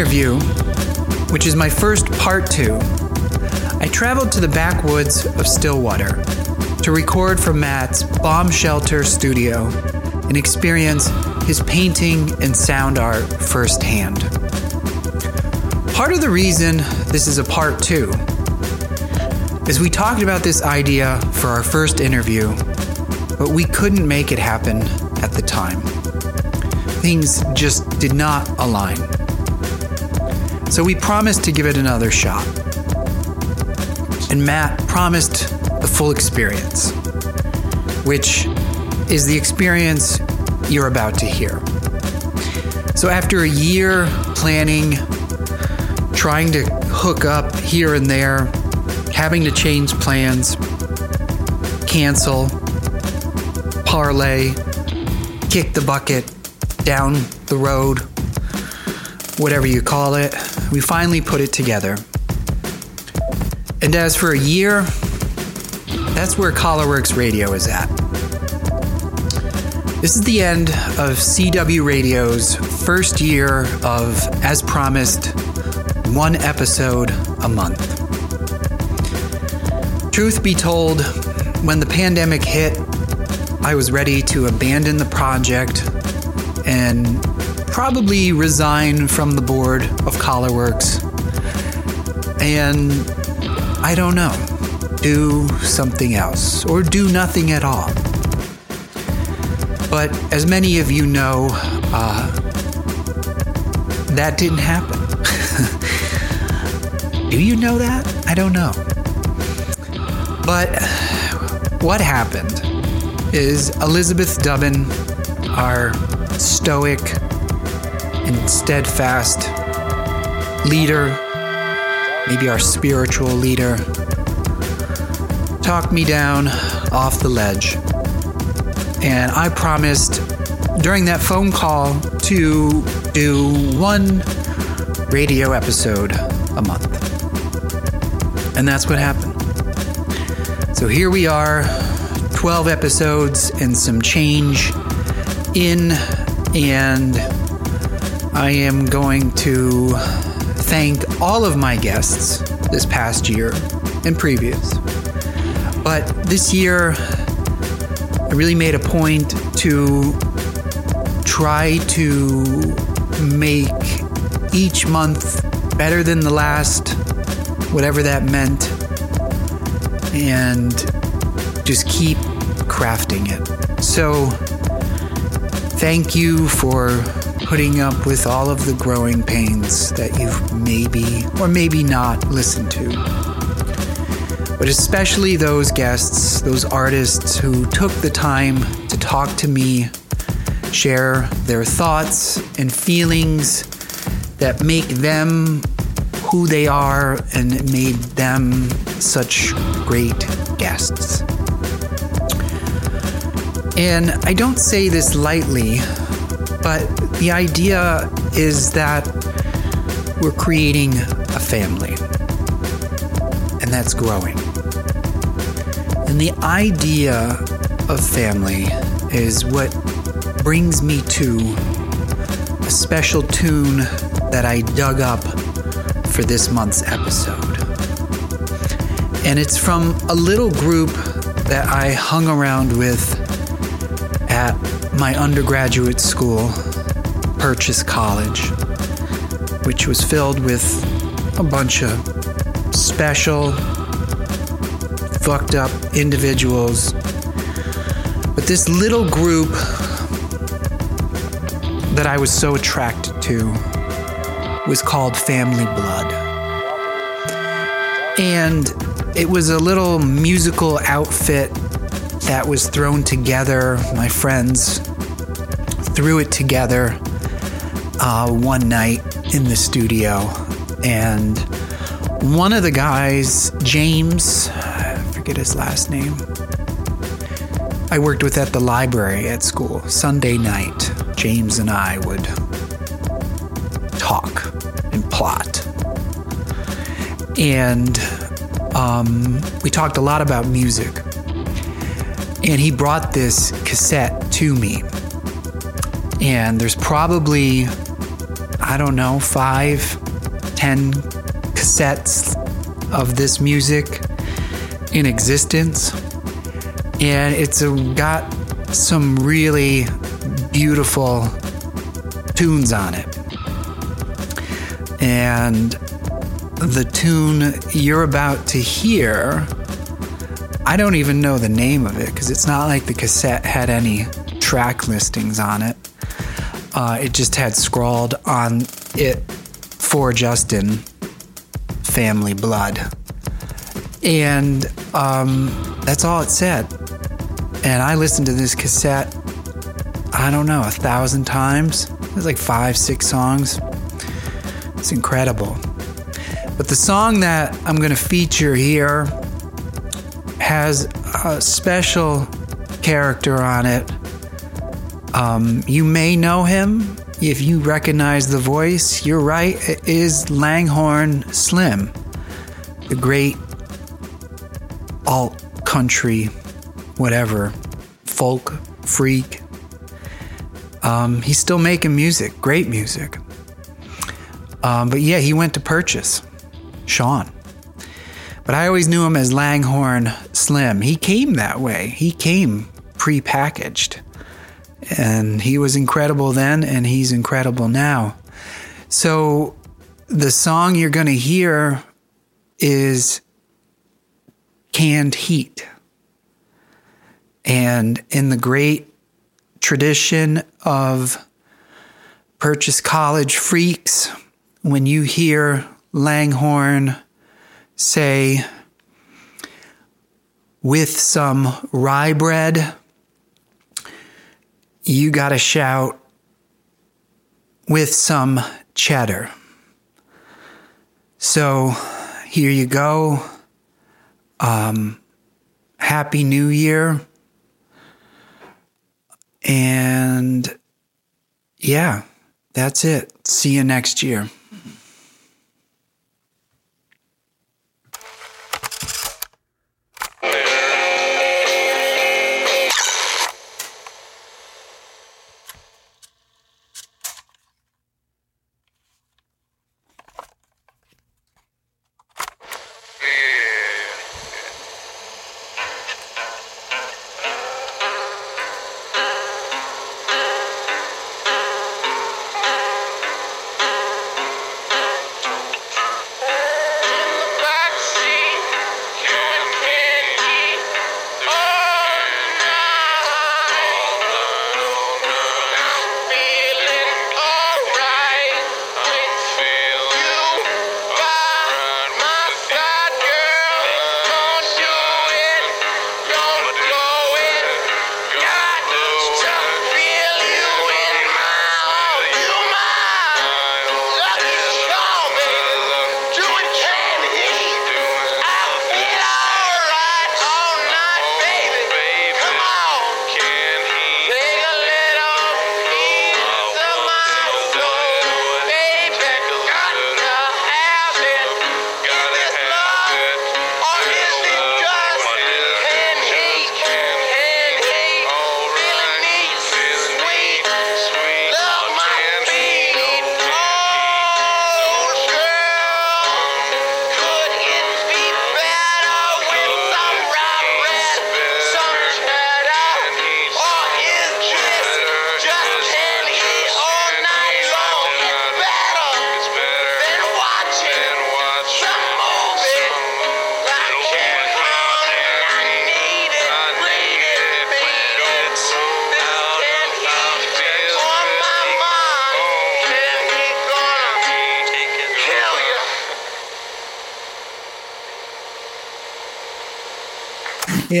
interview, which is my first part two, I traveled to the backwoods of Stillwater to record from Matt's bomb shelter studio and experience his painting and sound art firsthand. Part of the reason this is a part two is we talked about this idea for our first interview, but we couldn't make it happen at the time. Things just did not align. So we promised to give it another shot. And Matt promised the full experience, which is the experience you're about to hear. So after a year planning, trying to hook up here and there, having to change plans, cancel, parlay, kick the bucket down the road, whatever you call it, we finally put it together. And as for a year, that's where Colorworks Radio is at. This is the end of CW Radio's first year of, as promised, one episode a month. Truth be told, when the pandemic hit, I was ready to abandon the project and probably resign from the board of Colorworks. And I don't know, do something else or do nothing at all. But as many of you know, uh, that didn't happen. do you know that? I don't know. But what happened is Elizabeth Dubbin, our stoic and steadfast leader, maybe our spiritual leader, talked me down off the ledge. And I promised during that phone call to do one radio episode a month. And that's what happened. So here we are, 12 episodes and some change in, and I am going to thank all of my guests this past year and previous. But this year, I really made a point to try to make each month better than the last, whatever that meant, and just keep crafting it. So, thank you for putting up with all of the growing pains that you've maybe or maybe not listened to. But especially those guests, those artists who took the time to talk to me, share their thoughts and feelings that make them who they are and made them such great guests. And I don't say this lightly, but the idea is that we're creating a family, and that's growing. And the idea of family is what brings me to a special tune that I dug up for this month's episode. And it's from a little group that I hung around with at my undergraduate school, Purchase College, which was filled with a bunch of special, fucked up individuals. But this little group that I was so attracted to was called Family Blood. And it was a little musical outfit that was thrown together. My friends threw it together uh, one night in the studio. And one of the guys, James, I forget his last name, I worked with at the library at school. Sunday night, James and I would talk and plot. And um, we talked a lot about music. And he brought this cassette to me. And there's probably, I don't know, five, ten cassettes of this music in existence and it's a, got some really beautiful tunes on it. And the tune you're about to hear, I don't even know the name of it because it's not like the cassette had any track listings on it. Uh, it just had scrawled on it for Justin Family Blood. And um, that's all it said. And I listened to this cassette, I don't know, a thousand times. It was like five, six songs. It's incredible. But the song that I'm going to feature here has a special character on it. Um, you may know him if you recognize the voice. You're right, it is Langhorne Slim, the great alt country whatever, folk, freak. Um, he's still making music, great music. Um, but yeah, he went to purchase Sean. But I always knew him as Langhorne Slim. He came that way. He came pre-packaged. And he was incredible then and he's incredible now. So the song you're going to hear is Canned Heat. And in the great tradition of Purchase College freaks, when you hear Langhorne say, with some rye bread, you got to shout, with some chatter. So here you go. Um, Happy New Year. And yeah, that's it. See you next year.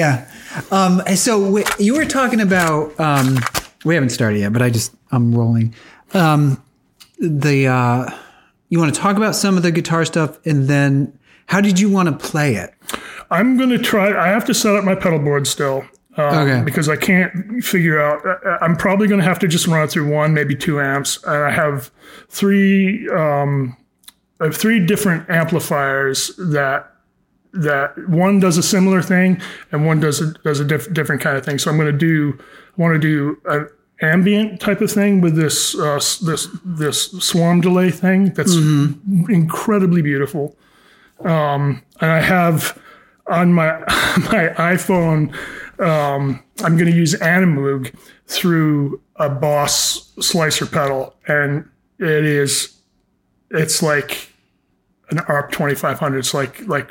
Yeah. Um, so w- you were talking about. Um, we haven't started yet, but I just I'm rolling. Um, the uh, you want to talk about some of the guitar stuff, and then how did you want to play it? I'm going to try. I have to set up my pedal board still. Um, Okay. Because I can't figure out. I'm probably going to have to just run it through one, maybe two amps. And I have three. Um, I have three different amplifiers that that one does a similar thing and one does a does a diff- different kind of thing. So I'm going to do. I want to do an ambient type of thing with this uh, this this swarm delay thing. That's incredibly beautiful. Um, and I have on my my iPhone. Um, I'm going to use Animoog through a Boss slicer pedal, and it is it's like an ARP 2500. It's like like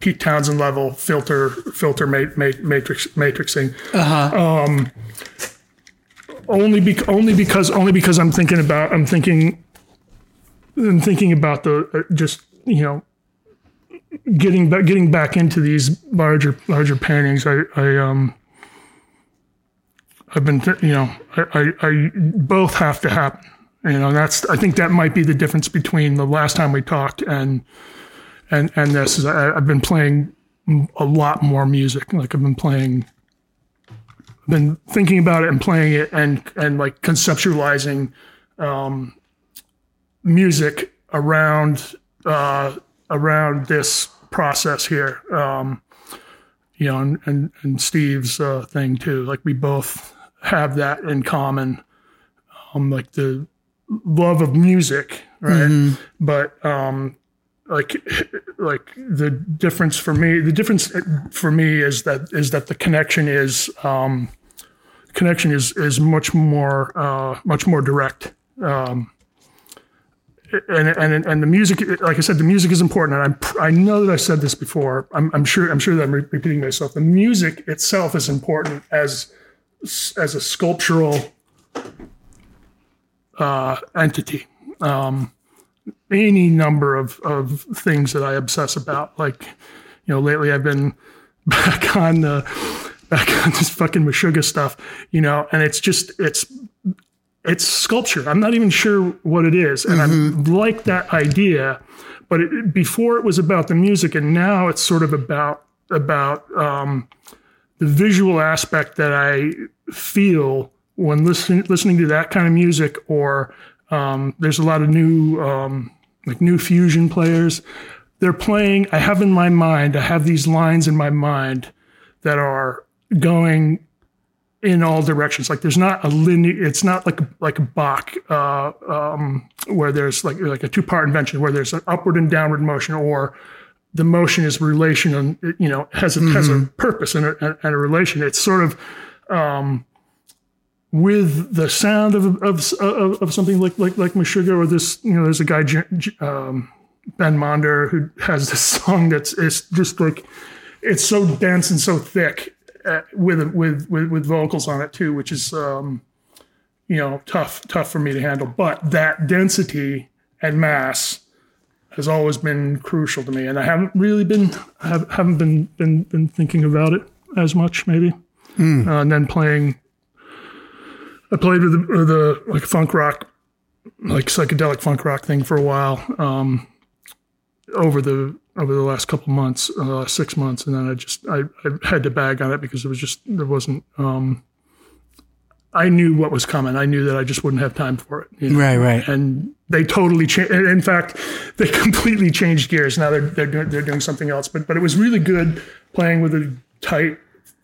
Pete Townshend level filter filter ma- ma- matrix matrixing. Um, only bec- only because only because I'm thinking about I'm thinking I'm thinking about the uh, just you know getting back getting back into these larger larger paintings. I I um I've been th- you know I, I I both have to happen. You know that's I think that might be the difference between the last time we talked and and and this is I, I've been playing a lot more music. Like I've been playing I've been thinking about it and playing it and and like conceptualizing um, music around uh, around this process here. Um, you know, and and, and Steve's uh, thing too. Like we both have that in common. Um, like the love of music, right? But um, like like the difference for me the difference for me is that is that the connection is um connection is is much more uh much more direct. Um and and and the music like i said the music is important. And i'm i know that i said this before. I'm, I'm sure i'm sure that i'm repeating myself. The music itself is important as as a sculptural uh entity. Um any number of, of things that I obsess about. Like, you know, lately I've been back on the back on this fucking Meshuggah stuff, you know, and it's just it's it's sculpture. I'm not even sure what it is, and I like that idea. But it, before it was about the music, and now it's sort of about about um, the visual aspect that I feel when listening listening to that kind of music or um, there's a lot of new um, like new fusion players. They're playing i have in my mind i have these lines in my mind that are going in all directions. Like there's not a linear it's not like like a bach uh, um, where there's like like a two part invention where there's an upward and downward motion or the motion is relation and you know has a has a purpose and a, and a relation. It's sort of um, with the sound of of, of, of something like like like Meshuggah or this you know there's a guy um, Ben Monder who has this song that's it's just like it's so dense and so thick uh, with with with with vocals on it too which is um, you know tough tough for me to handle. But that density and mass has always been crucial to me. And I haven't really been have, haven't been been been thinking about it as much maybe uh, and then playing I played with the, the like funk rock, like psychedelic funk rock thing for a while um, over the over the last couple months, uh, six months, and then I just I, I had to bag on it because it was just there wasn't. Um, I knew what was coming. I knew that I just wouldn't have time for it. you know? Right, right. And they totally changed. In fact, they completely changed gears. Now they're they're doing they're doing something else. But but it was really good playing with a tight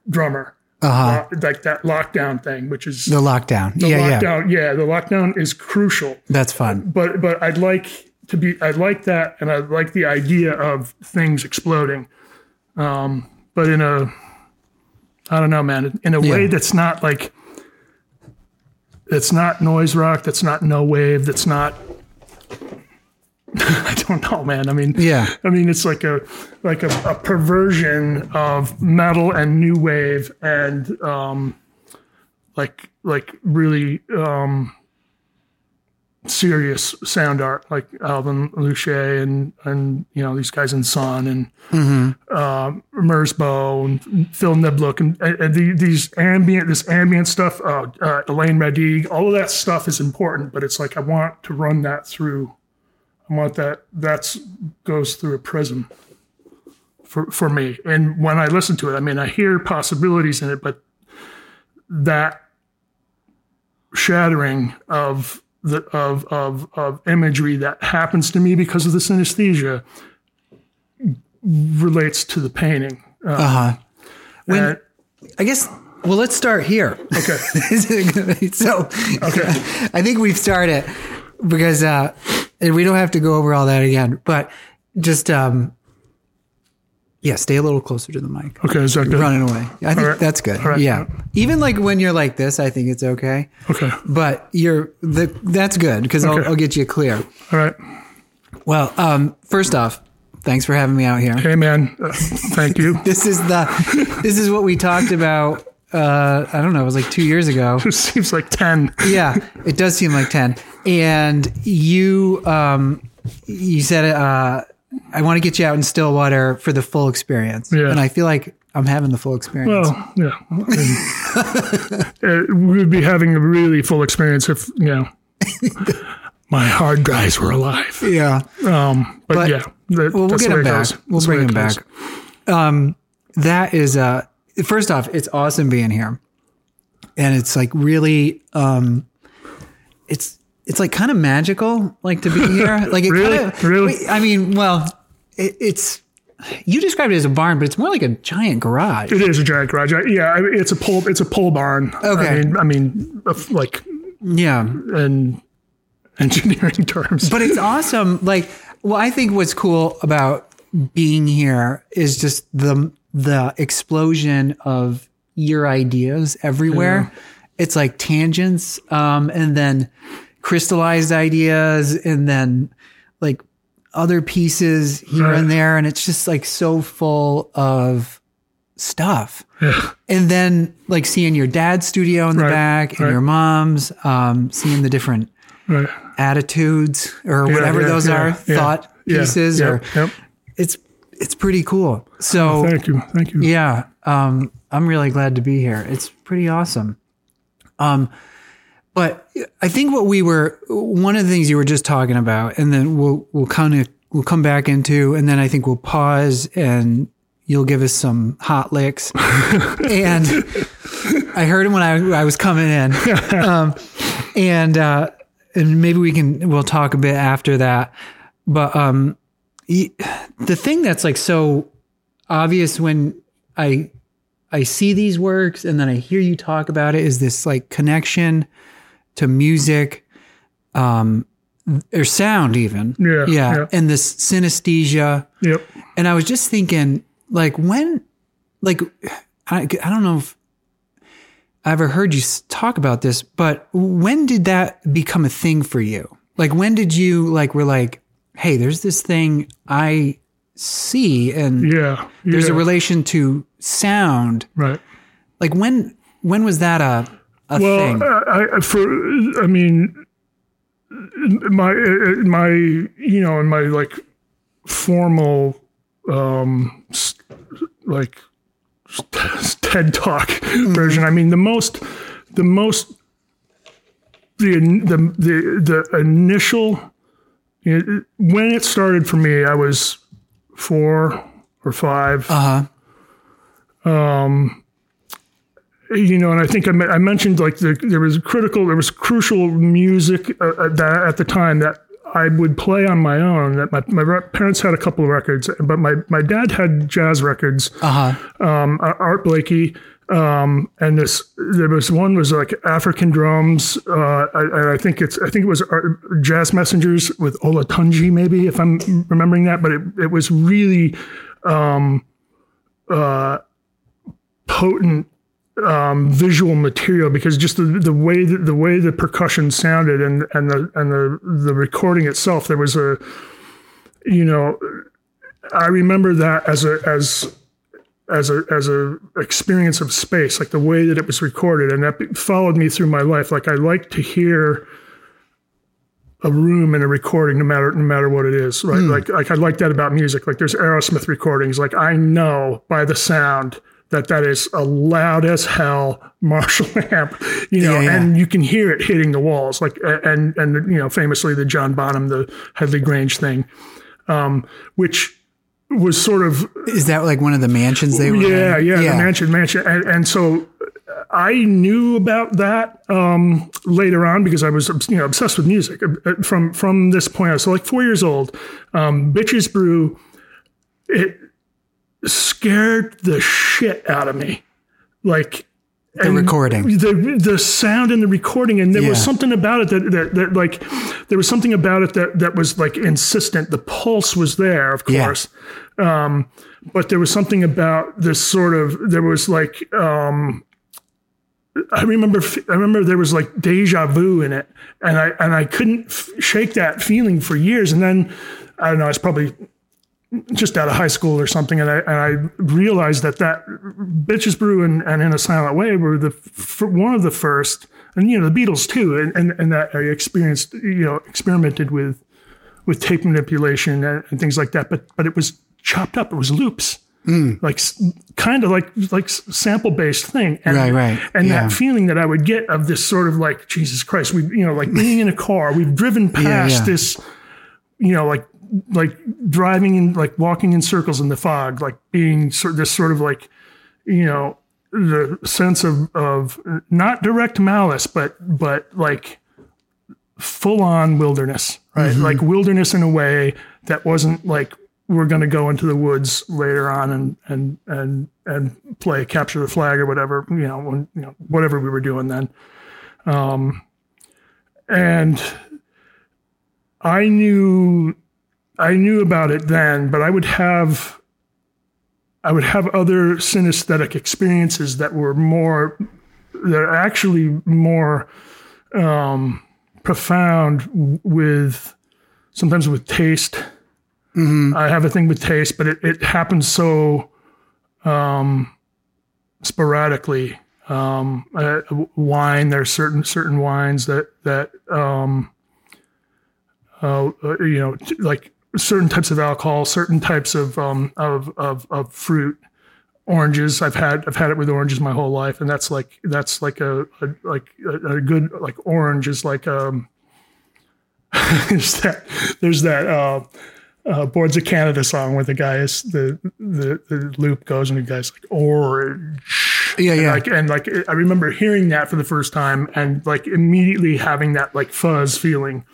drummer, uh, like that lockdown thing, which is The lockdown. yeah, yeah. lockdown. Yeah. the lockdown is crucial. That's fun. But but I'd like to be. I like that, and I like the idea of things exploding. Um, but in a, I don't know, man. In a way Yeah. that's not like. It's not noise rock. That's not no wave. That's not. I don't know, man. I mean, Yeah. I mean, it's like a like a, a perversion of metal and new wave and um, like like really um, serious sound art, like Alvin Lucier and and you know these guys in Sun and uh, Merzbow and Phil Niblock and, and the, these ambient, this ambient stuff, uh, uh, Éliane Radigue, all of that stuff is important, but it's like I want to run that through. I want that that's goes through a prism for for me. And when I listen to it, I mean, I hear possibilities in it, but that shattering of the of of of imagery that happens to me because of the synesthesia relates to the painting. Uh, Uh-huh. When- and- I guess. Well, let's start here. okay. so, Okay. I think we've started because uh, and we don't have to go over all that again. But just um, yeah, stay a little closer to the mic. Okay. Is that good? Running away. I think right. that's good. Right. Yeah. Even like when you're like this, I think it's okay. Okay. But you're the that's good because I'll, I'll get you clear. All right. Well, um, first off, thanks for having me out here. Hey, man. Uh, thank you. This is the this is what we talked about. Uh, I don't know. It was like two years ago. It seems like ten. yeah, it does seem like 10. And you um you said uh I want to get you out in Stillwater for the full experience. Yeah. And I feel like I'm having the full experience. Well, yeah. I mean, uh, we would be having a really full experience if you know my hard drives were alive. yeah. Um, but, But- yeah, that, Well, we'll get the way him it back. goes. We'll That's bring it him back. Um that is uh first off, it's awesome being here. And it's like really um it's it's like kind of magical like to be here. Like it Really? kind of Really? I mean, well, it, it's you described it as a barn, but it's more like a giant garage. It is a giant garage. I- Yeah, I mean, it's a pole. It's a pole barn. Okay. I mean, I mean, like Yeah. and engineering terms. but it's awesome. Like, well, I think what's cool about being here is just the the explosion of your ideas everywhere. It's like tangents, um, and then crystallized ideas, and then like other pieces here Right. and there, and it's just like so full of stuff. Yeah. And then like seeing your dad's studio in the Right, back and right. your mom's, um, seeing the different Right. attitudes or Yeah, whatever yeah, those are, thought pieces, or yep. it's it's pretty cool. So Thank you. Thank you. yeah, um, I'm really glad to be here. It's pretty awesome. Um, but I think what we were one of the things you were just talking about, and then we'll we'll kind of we'll come back into, and then I think we'll pause and you'll give us some hot licks. and I heard him when I I was coming in, um, and uh, and maybe we can we'll talk a bit after that. But um, the thing that's like so obvious when I I see these works and then I hear you talk about it is this like connection to music, um, or sound even. Yeah, yeah, yeah. and this synesthesia. Yep. And I was just thinking, like, when, like, I, I don't know if I ever heard you talk about this, but when did that become a thing for you? Like, when did you, like, were like, hey, there's this thing I see and Yeah. there's yeah. a relation to sound. right. Like, when, when was that a, a Well, thing? I, I for I mean, my my you know in my like formal um like TED talk version. I mean, the most the most the the the the initial know, when it started for me, I was four or five. Uh huh. You know, and I think I, me- I mentioned like the, there was critical, there was crucial music uh, uh, that at the time that I would play on my own. That my, my re- parents had a couple of records, but my, my dad had jazz records. Uh huh. Um, uh, Art Blakey, um, and this there was one was like African drums. Uh, I, I think it's I think it was Art, Jazz Messengers with Olatunji maybe if I'm remembering that. But it it was really um, uh, potent um, visual material because just the, the way that the way the percussion sounded and and the and the the recording itself there was a you know I remember that as a as as a as a experience of space like the way that it was recorded and that followed me through my life like I like to hear a room and a recording, no matter no matter what it is, right? Like like I like that about music. Like there's Aerosmith recordings. Like I know by the sound that that is a loud as hell Marshall amp, you know, Yeah, yeah. and you can hear it hitting the walls. Like and and you know, famously the John Bonham, the Headley Grange thing, um, which was sort of Is that like one of the mansions they were yeah, in? yeah, the mansion, mansion, and, and so I knew about that um, later on because I was you know obsessed with music Uh, from from this point. I was like four years old. Um, Bitches Brew, it scared the shit out of me, like. The recording. the the sound in the recording, and there was something about it that, that that like there was something about it that that was like insistent. The pulse was there, of Yeah. course, um, but there was something about this sort of there was like um, I remember I remember there was like deja vu in it, and I and I couldn't f- shake that feeling for years, and then I don't know, it's probably just out of high school or something, and I and I realized that that Bitches Brew and, and In a Silent Way were the f- one of the first, and you know the Beatles too, and and, and that I experienced you know experimented with with tape manipulation and, and things like that, but but it was chopped up, it was loops. Hmm. Like kind of like like sample based thing, and, Right, right, and yeah. that feeling that I would get of this sort of like Jesus Christ, we you know like being in a car, we've driven past yeah. this you know, like like driving and like walking in circles in the fog, like being sort this sort of like, you know, the sense of of not direct malice, but but like full on wilderness, right? Like wilderness in a way that wasn't like we're going to go into the woods later on and and and and play capture the flag or whatever, you know, when you know whatever we were doing then. Um, and I knew I knew about it then, but I would have I would have other synesthetic experiences that were more that are actually more um, profound with sometimes with taste. I have a thing with taste, but it, it happens so um, sporadically. Um, uh, wine, there's certain certain wines that that um, uh, uh, you know, like certain types of alcohol, certain types of um, of, of of fruit. Oranges, I've had I've had it with oranges my whole life, and that's like that's like a, a like a, a good like orange is like um. there's that there's that uh, uh, Boards of Canada song where the guy is the the, the loop goes and the guy's like orange. Yeah, And yeah. like and like I remember hearing that for the first time and like immediately having that like fuzz feeling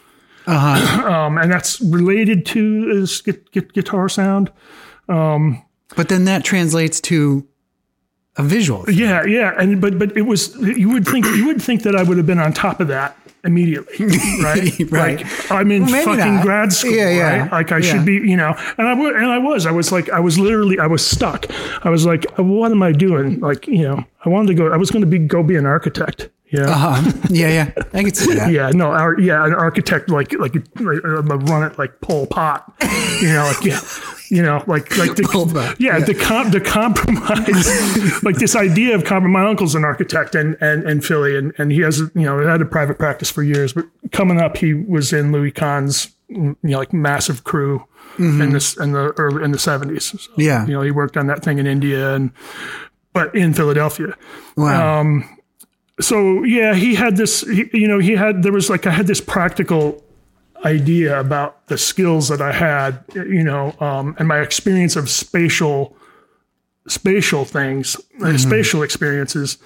Uh-huh. um, and that's related to gu- guitar sound. But then that translates to a visual. Yeah, yeah, and but but it was you would think you would think that I would have been on top of that immediately, right? Right. Like I'm in Well, fucking not. grad school, Yeah, yeah, right? Like I yeah. should be, you know, and I would, and I was, I was like, I was literally, I was stuck. I was like, what am I doing? Like, you know, I wanted to go. I was going to be go be an architect. Yeah. Uh-huh. Yeah, yeah. I can see that. Yeah, no, our, yeah, an architect like like uh, run it like Pol Pot, you know, like yeah, you know, like like the Pot, yeah, the comp the compromise, like this idea of compromise. My uncle's an architect and and in Philly, and and he has you know had a private practice for years, but coming up, he was in Louis Kahn's you know like massive crew in this in the early in the seventies. So, Yeah. you know, he worked on that thing in India and but in Philadelphia Wow. So yeah, he had this. He, you know, he had there was like I had this practical idea about the skills that I had. You know, um, and my experience of spatial spatial things, uh, spatial experiences,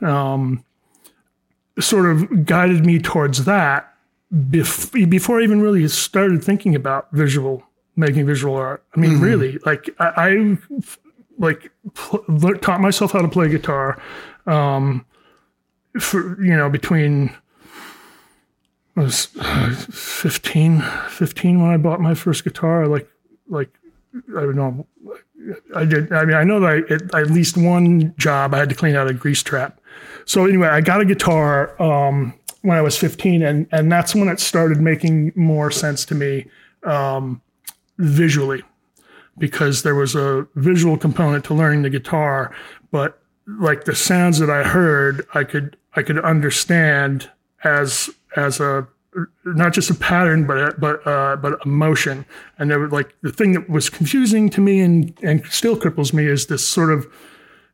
um, sort of guided me towards that bef- before I even really started thinking about visual making visual art. I mean, really, like I, I like pl- taught myself how to play guitar um, for you know between I was uh, 15, 15 when I bought my first guitar. Like like I don't know. I did. I mean, I know that I, at, at least one job I had to clean out a grease trap. So anyway, I got a guitar um, when I was 15, and and that's when it started making more sense to me um, visually, because there was a visual component to learning the guitar, but like the sounds that I heard, I could I could understand as as a not just a pattern, but a, but uh, but a motion. And there were like the thing that was confusing to me and and still cripples me is this sort of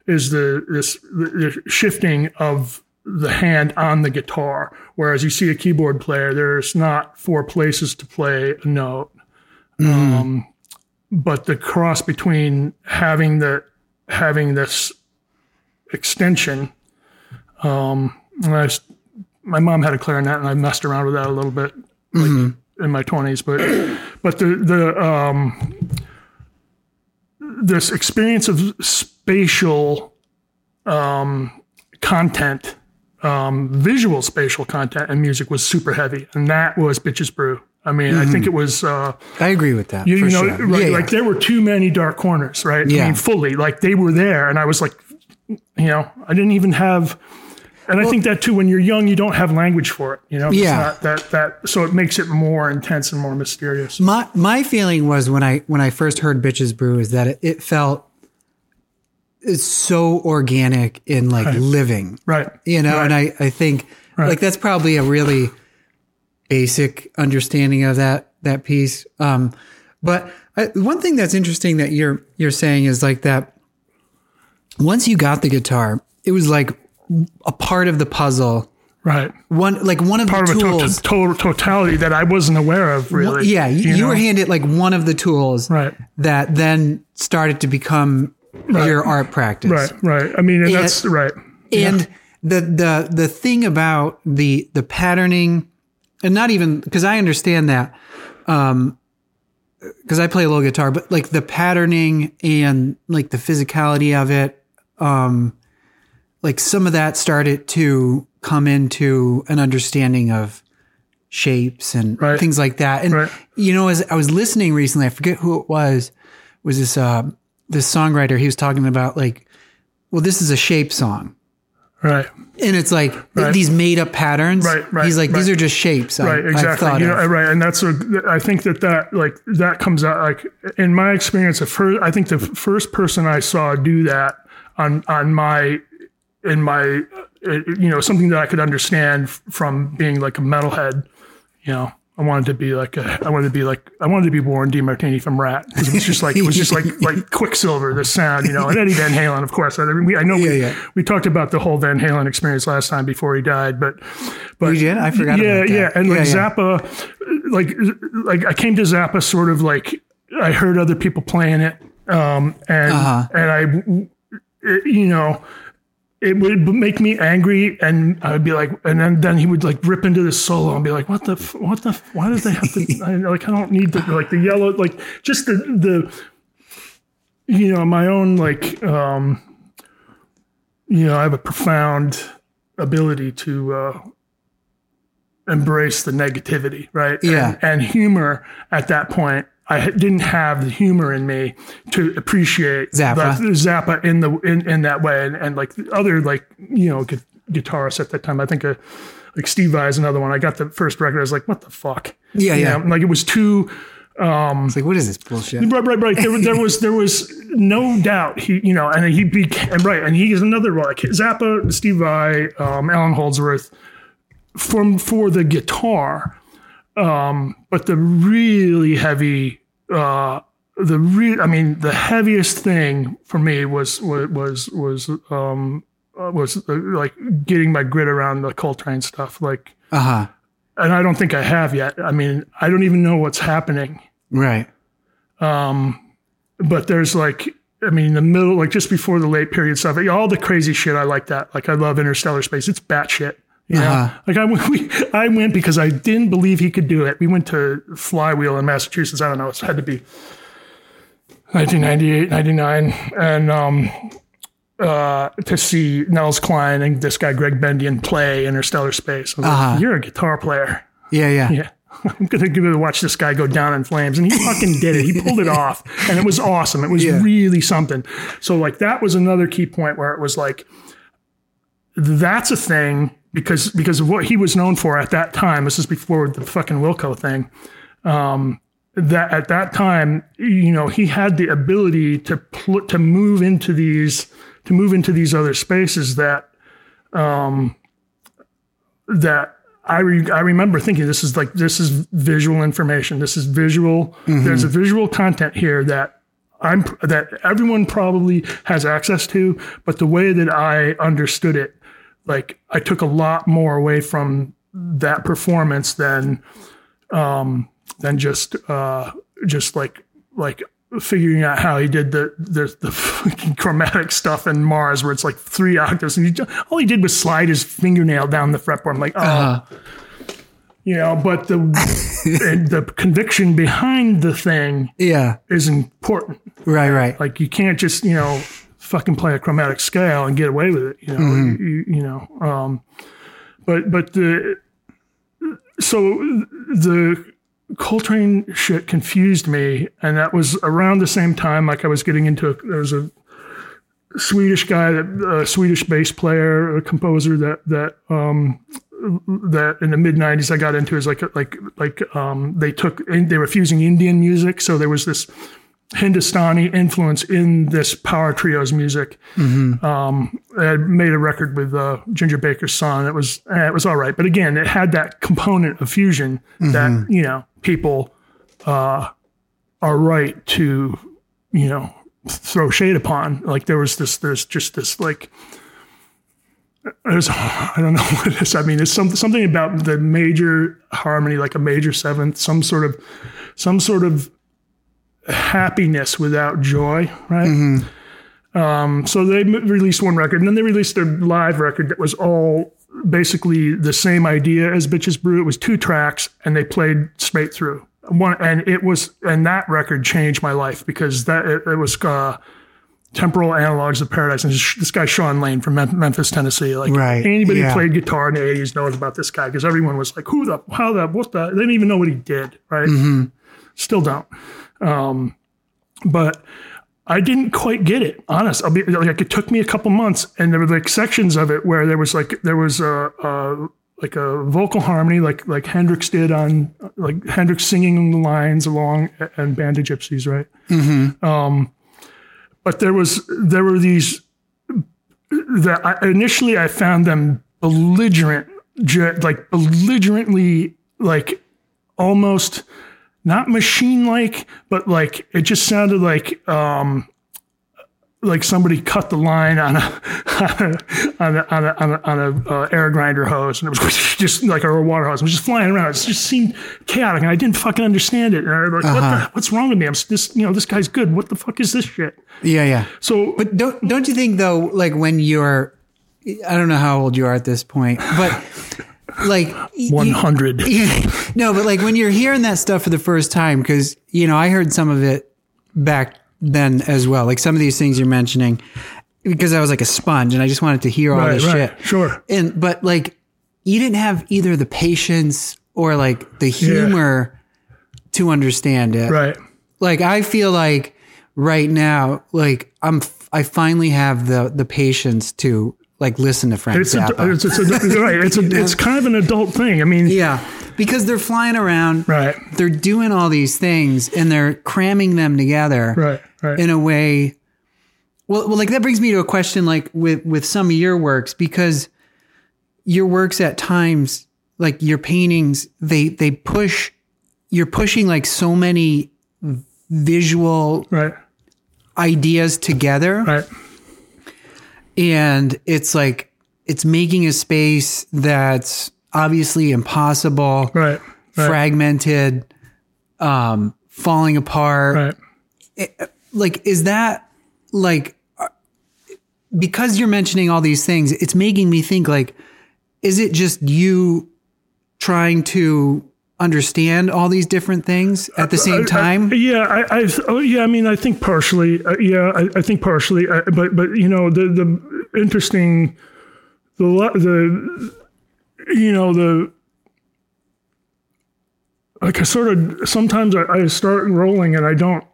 is the this the shifting of the hand on the guitar. Whereas you see a keyboard player, there's not four places to play a note. Um, but the cross between having the having this extension. Um, and I my mom had a clarinet, and I messed around with that a little bit like, in my twenties. But but the the um, this experience of spatial um, content, um, visual spatial content, and music was super heavy, and that was Bitches Brew. I mean, I think it was. Uh, I agree with that. you, you know, sure. right, yeah, yeah. like there were too many dark corners, right? Yeah. I mean, fully, like they were there, and I was like, you know, I didn't even have. And I think that too, when you're young, you don't have language for it. You know, It's Yeah. not that that so it makes it more intense and more mysterious. my my feeling was when I when I first heard Bitches Brew is that it, it felt it's so organic in like living. Right. You know, and I, I think like that's probably a really basic understanding of that that piece. Um, but I, one thing that's interesting that you're you're saying is like that once you got the guitar, it was like a part of the puzzle. Right. One like one of Part the of a to- tools. to- totality that I wasn't aware of, really. yeah, you, you were handed like one of the tools Right. that then started to become your art practice. Right. Right. I mean, and that's right. And the the the thing about the the patterning, and not even because I understand that, um, because I play a little guitar, but like the patterning and like the physicality of it, um, like some of that started to come into an understanding of shapes and Right. things like that. And Right. you know, as I was listening recently, I forget who it was, was this uh this songwriter? He was talking about like, well, this is a shape song. Right. And it's like Right. these made up patterns. Right, right, He's like, these are just shapes. I, right I've exactly you know right and that's a i think that that like that comes out like in my experience the first i think the first person i saw do that on on my in my uh, you know something that i could understand from being like a metalhead you know I wanted to be like a, I wanted to be like I wanted to be Warren DeMartini from Ratt because it was just like it was just like like Quicksilver the sound you know and Eddie Van Halen of course I, mean, we, I know we, yeah. we talked about the whole Van Halen experience last time before he died but but We did? I forgot yeah yeah and like Yeah, yeah. Zappa like like I came to Zappa sort of like I heard other people playing it um and Uh-huh. and I it, you know it would make me angry and I'd be like and then then he would like rip into this solo and be like what the f- what the f- why did they have to I, like I don't need the like the yellow like just the the you know my own like um you know I have a profound ability to uh embrace the negativity right Yeah. and, and humor at that point I didn't have the humor in me to appreciate Zappa. the- Zappa in the in, in that way, and, and like other like you know gu- guitarists at that time. I think uh, like Steve Vai is another one. I got the first record. I was like, what the fuck? Yeah, You yeah. know, like it was too. It's like, what is this bullshit? Right, right, right. There, there was there was no doubt he, you know, and he became right, and he is another. Like Zappa, Steve Vai, um, Allan Holdsworth, from for the guitar, um, but the really heavy, uh, the re- I mean, the heaviest thing for me was was was was um, uh, was uh, like getting my grit around the Coltrane stuff, like, Uh huh. and I don't think I have yet. I mean, I don't even know what's happening Right. Um, but there's like I mean the middle like just before the late period stuff all the crazy shit I like that like I love interstellar space it's batshit know Uh-huh. like I went we, I went because I didn't believe he could do it we went to Flywheel in Massachusetts I don't know it had to be 1998 99 and um uh, to see Nels Cline and this guy Gregg Bendian play Interstellar Space. I was Uh-huh. like, You're a guitar player. Yeah, yeah. Yeah. I'm gonna give it a watch this guy go down in flames. And he fucking did it. He pulled it off. And it was awesome. It was Yeah. really something. So like that was another key point where it was like that's a thing because because of what he was known for at that time. This is before the fucking Wilco thing. Um that at that time, you know, he had the ability to pl- to move into these to move into these other spaces that um that I re- I remember thinking this is like this is visual information. This is visual. There's a visual content here that I'm that everyone probably has access to, but the way that I understood it, like I took a lot more away from that performance than um than just uh just like like figuring out how he did the the, the fucking chromatic stuff in Mars where it's like three octaves and he, ju- all he did was slide his fingernail down the fretboard. I'm like, oh, you know, but the and the conviction behind the thing Yeah. is important. Right. Right. Like you can't just you know fucking play a chromatic scale and get away with it. You know, you, you know. Um, but but the so the Coltrane shit confused me, and that was around the same time. Like I was getting into there was a Swedish guy, that a Swedish bass player, a composer that that um, that in the mid '90s I got into is like like like um, they took they were fusing Indian music, so there was this Hindustani influence in this power trio's music. Um, I made a record with uh, Ginger Baker's son. It was eh, it was all right, but again, it had that component of fusion that you know people uh, are right to you know throw shade upon. Like there was this, there's just this like. There's, I don't know what it is. I mean, it's some, something about the major harmony, like a major seventh, some sort of, some sort of happiness without joy, right? Um, so they m- released one record, and then they released their live record that was all basically the same idea as Bitches Brew. It was two tracks, and they played straight through. One, and it was, and that record changed my life because that it, it was uh, Temporal Analogues of Paradise, and this, guy Shawn Lane from Memphis, Tennessee. Like Right, anybody who yeah. played guitar in the '80s knows about this guy because everyone was like, "Who the? How the? What the?" They didn't even know what he did, right? Still don't. Um, but I didn't quite get it. Honest, I'll be like it took me a couple months, and there were like sections of it where there was like there was a, a like a vocal harmony, like like Hendrix did on like Hendrix singing the lines along and Band of Gypsys, right? Um, but there was there were these that I, initially I found them belligerent, like belligerently, like almost not machine like, but like it just sounded like um like somebody cut the line on a on a on a, on a, on a uh, air grinder hose and it was just like or a water hose. It was just flying around. It just seemed chaotic and I didn't fucking understand it. And I was like, what the, what's wrong with me? I'm this you know this guy's good. What the fuck is this shit? Yeah. Yeah. So But don't don't you think though, like when you're, I don't know how old you are at this point, but like y- one you- hundred. Yeah. No, but like when you're hearing that stuff for the first time, because you know I heard some of it back then as well. Like some of these things you're mentioning, because I was like a sponge and I just wanted to hear all Right, this right, shit. sure. And but like you didn't have either the patience or like the humor to understand it. Right. Like I feel like right now, like I'm, I finally have the the patience to like listen to Frank It's a, it's, it's a, right. It's a, it's kind of an adult thing. I mean, yeah, because they're flying around. right, They're doing all these things and they're cramming them together right, right. in a way. Well, well, like that brings me to a question, like with with some of your works, because your works at times, like your paintings, they they push. You're pushing like so many visual right, ideas together, right. And it's like it's making a space that's obviously impossible, Right. Right. fragmented, um, falling apart. Right. like is that like uh, because you're mentioning all these things it's making me think like is it just you trying to understand all these different things at the same time I, yeah, I, I, oh, yeah. I mean, I think partially. Uh, yeah, I, I think partially. Uh, but, but you know, the the interesting, the the, you know, the. Like I sort of sometimes I, I start rolling and I don't.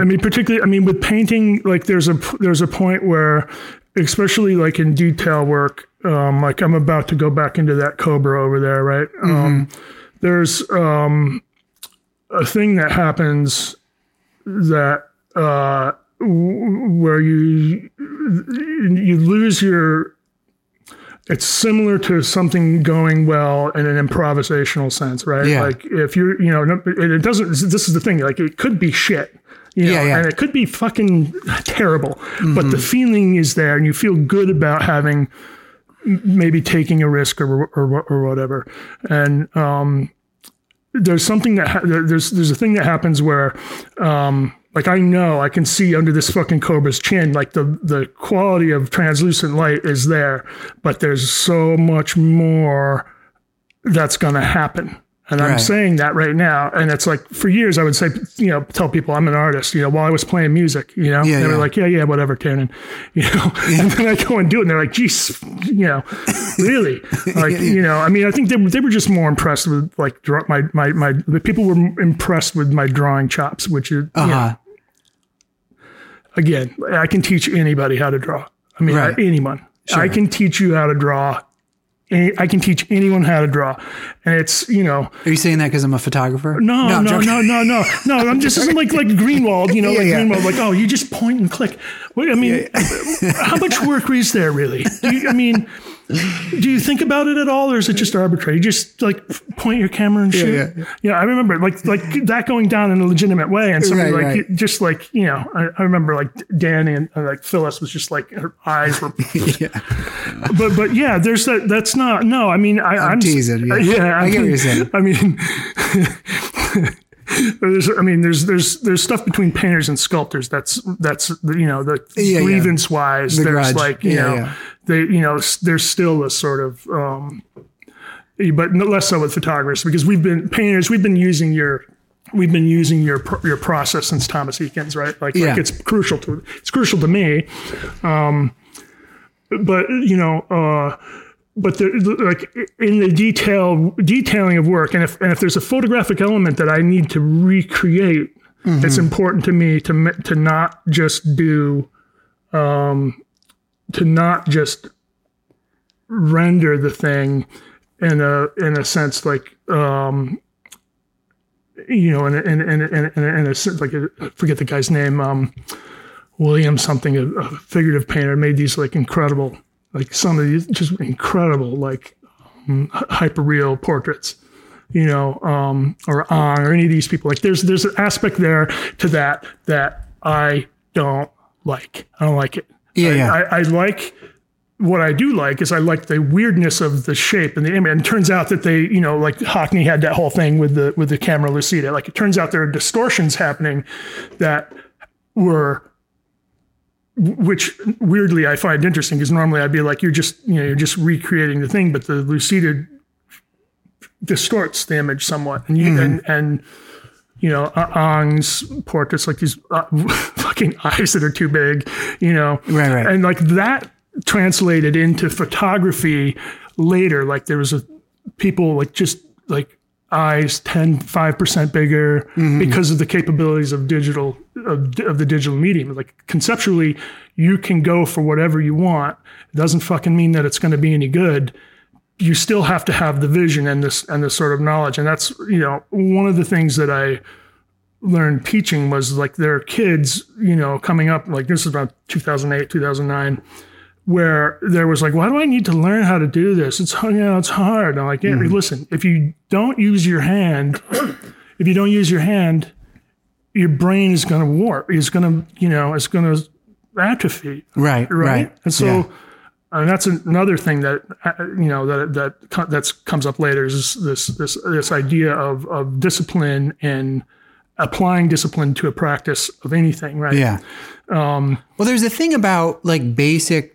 I mean, particularly, I mean, with painting, like there's a there's a point where, especially like in detail work, um, like I'm about to go back into that Cobra over there, right? Um, there's um, a thing that happens that uh, where you you lose your it's similar to something going well in an improvisational sense, right? Yeah. Like if you're, you know, it doesn't. This is the thing. Like it could be shit. You know, Yeah, yeah. and it could be fucking terrible, but Mm-hmm. the feeling is there, and you feel good about having maybe taking a risk or or, or whatever. And um, there's something that ha- there's there's a thing that happens where um, like I know I can see under this fucking cobra's chin like the the quality of translucent light is there but there's so much more that's to happen and I'm Right. saying that right now and it's like for years I would say you know tell people I'm an artist you know while I was playing music you know Yeah, they were yeah. like yeah yeah whatever Tannen you know and then I go and do it and they're like geez you know really like you know I mean I think they, were- they were just more impressed with like my my my the people were impressed with my drawing chops which is you know, Uh-huh. again, I can teach anybody how to draw. I mean, Right. anyone. I can teach you how to draw. I can teach anyone how to draw, and it's you know Are you saying that because I'm a photographer? no no no no no no no. I'm just like like Greenwald, you know, like yeah. Greenwald, like oh, you just point and click. I mean, how much work is there really? Do you, I mean, do you think about it at all, or is it just arbitrary? You just like point your camera and shoot. yeah. Yeah, I remember like like that going down in a legitimate way, and somebody Right, like right. just like you know, I, I remember like Danny and uh, like Phyllis was just like her eyes were, but but yeah, there's that. That's not no. I mean, I, I'm, teasing, yeah. yeah, I get what you're saying. I mean. There's, I mean, there's there's there's stuff between painters and sculptors. That's that's you know the Yeah, yeah. grievance wise. The there's grudge. like you Yeah, know yeah. they you know there's still a sort of um, but less so with photographers because we've been painters. We've been using your we've been using your your process since Thomas Eakins, right? Like, Yeah. like it's crucial to it's crucial to me. Um, but you know, uh, but the, like in the detail detailing of work, and if and if there's a photographic element that I need to recreate, it's important to me to to not just do, um, to not just render the thing in a in a sense like um you know in a, in, a- in, a- in, a- in a sense like I forget the guy's name um William something a, a figurative painter made these like incredible like some of these just incredible like um, hyper real portraits you know um or on or any of these people like there's there's an aspect there to that that I don't like I don't like it Yeah, I, yeah. I, I like what I do like is I like the weirdness of the shape and the image. And it turns out that they, you know, like Hockney had that whole thing with the with the camera lucida. Like it turns out there are distortions happening that were which weirdly I find interesting because normally I'd be like, you're just, you know, you're just recreating the thing, but the lucida distorts the image somewhat. And you and and you know, Ingres's portraits, like these uh, fucking eyes that are too big, you know. Right, right. And like that translated into photography later. Like there was a people like just like eyes 10 5% bigger mm-hmm. because of the capabilities of digital of, of the digital medium. Like conceptually you can go for whatever you want. It doesn't fucking mean that it's going to be any good. You still have to have the vision and this and this sort of knowledge. And that's you know one of the things that i learned teaching was like there are kids you know coming up like this is around 2008 2009 where there was like why do i need to learn how to do this it's you know it's hard i'm like yeah listen if you don't use your hand if you don't use your hand your brain is going to warp It's going to you know it's going to atrophy Right, right? right. And so, Yeah. and that's another thing that uh, you know that that that's comes up later is this this this idea of of discipline and applying discipline to a practice of anything, right? Yeah. Um, Well, there's a thing about like basic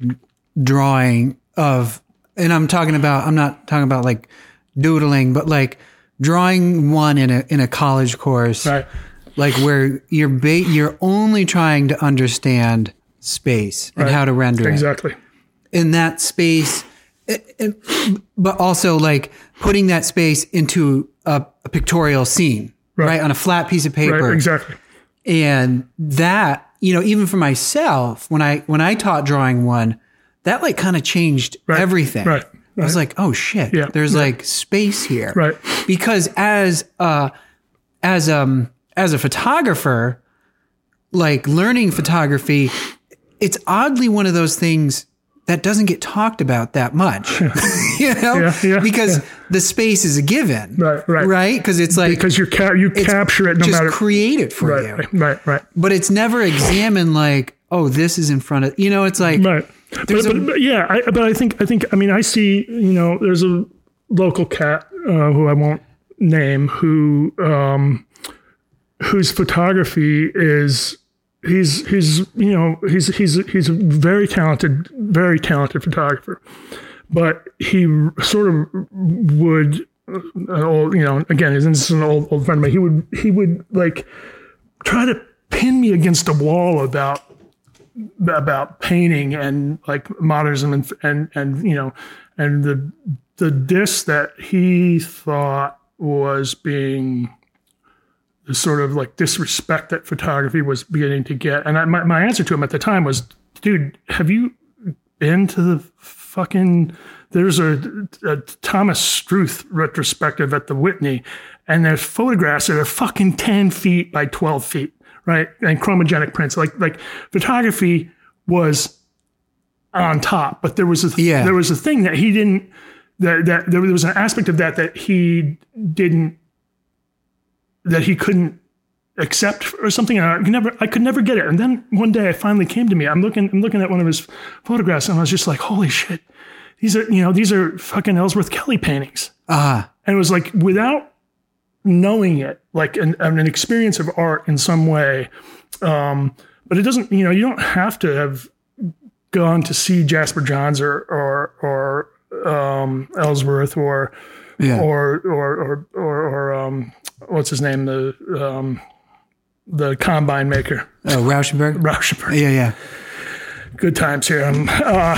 drawing of, and I'm talking about, I'm not talking about like doodling, but like drawing one in a in a college course, Right. like where you're ba- you're only trying to understand space and Right. how to render it Exactly. in that space, it- it- but also like putting that space into a, a pictorial scene, right. Right. on a flat piece of paper, Right. Exactly. and that you know even for myself when i when i taught drawing one that like kind of changed Right. everything Right. i was like oh shit Yeah. there's like space here Right. because as uh as um as a photographer like learning photography it's oddly one of those things that doesn't get talked about that much. you know, Yeah, yeah, because yeah. the space is a given, Right, right. right? Because it's like because you ca- you capture it no just matter create it for right, you, right, right, right. but it's never examined like, oh, this is in front of you know. It's like Right. But, a- but, but yeah, I, but I think I think I mean I see you know there's a local cat uh, who I won't name who um, whose photography is he's he's you know he's he's he's a very talented very talented photographer, but he sort of would uh, an old you know again this is an old old friend of mine. He would he would like try to pin me against a wall about about painting and like modernism and and and you know and the the disc that he thought was being the sort of like disrespect that photography was beginning to get. And I, my, my answer to him at the time was dude have you been to the fucking there's a, a thomas struth retrospective at the whitney and there's photographs that are fucking 10 feet by 12 feet right? And chromogenic prints. Like like photography was on top but there was a Yeah. there was a thing that he didn't that, that there was an aspect of that that he didn't that he couldn't accept or something. I could never, I could never get it. And then one day, it finally came to me. I'm looking, I'm looking at one of his photographs, and I was just like, "Holy shit! These are, you know, these are fucking Ellsworth Kelly paintings." ah, And it was like without knowing it, like an, an experience of art in some way. Um, but it doesn't, you know, you don't have to have gone to see Jasper Johns or or or um, Ellsworth or yeah, or or or or, or um, what's his name the um, the combine maker oh, Rauschenberg. Rauschenberg. Yeah, yeah. Good times here. Um, uh,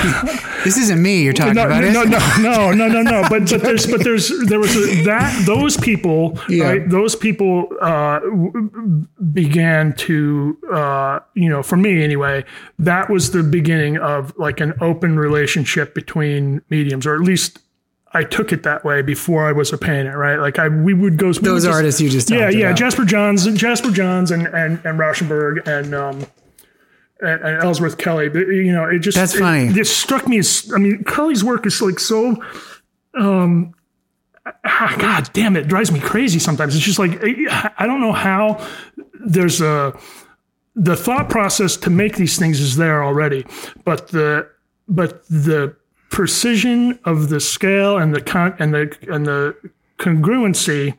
This isn't me you're talking no, about. no, no, no, no, no, no. But but there's but there's there was a, that those people Yeah. right. Those people uh, w- began to uh, you know for me anyway. That was the beginning of like an open relationship between mediums, or at least. I took it that way before I was a painter, right? Like I, we would go. we would Those just- artists you just yeah, yeah, about. Jasper Johns, Jasper Johns, and and and Rauschenberg, and um, and, and Ellsworth Kelly. But, you know, it just That's it- funny. It, struck me as I mean, Kelly's work is like so. Um, ah, God damn it, drives me crazy sometimes. It's just like I don't know how there's a the thought process to make these things is there already, but the but the precision of the scale and the con and the and the congruency,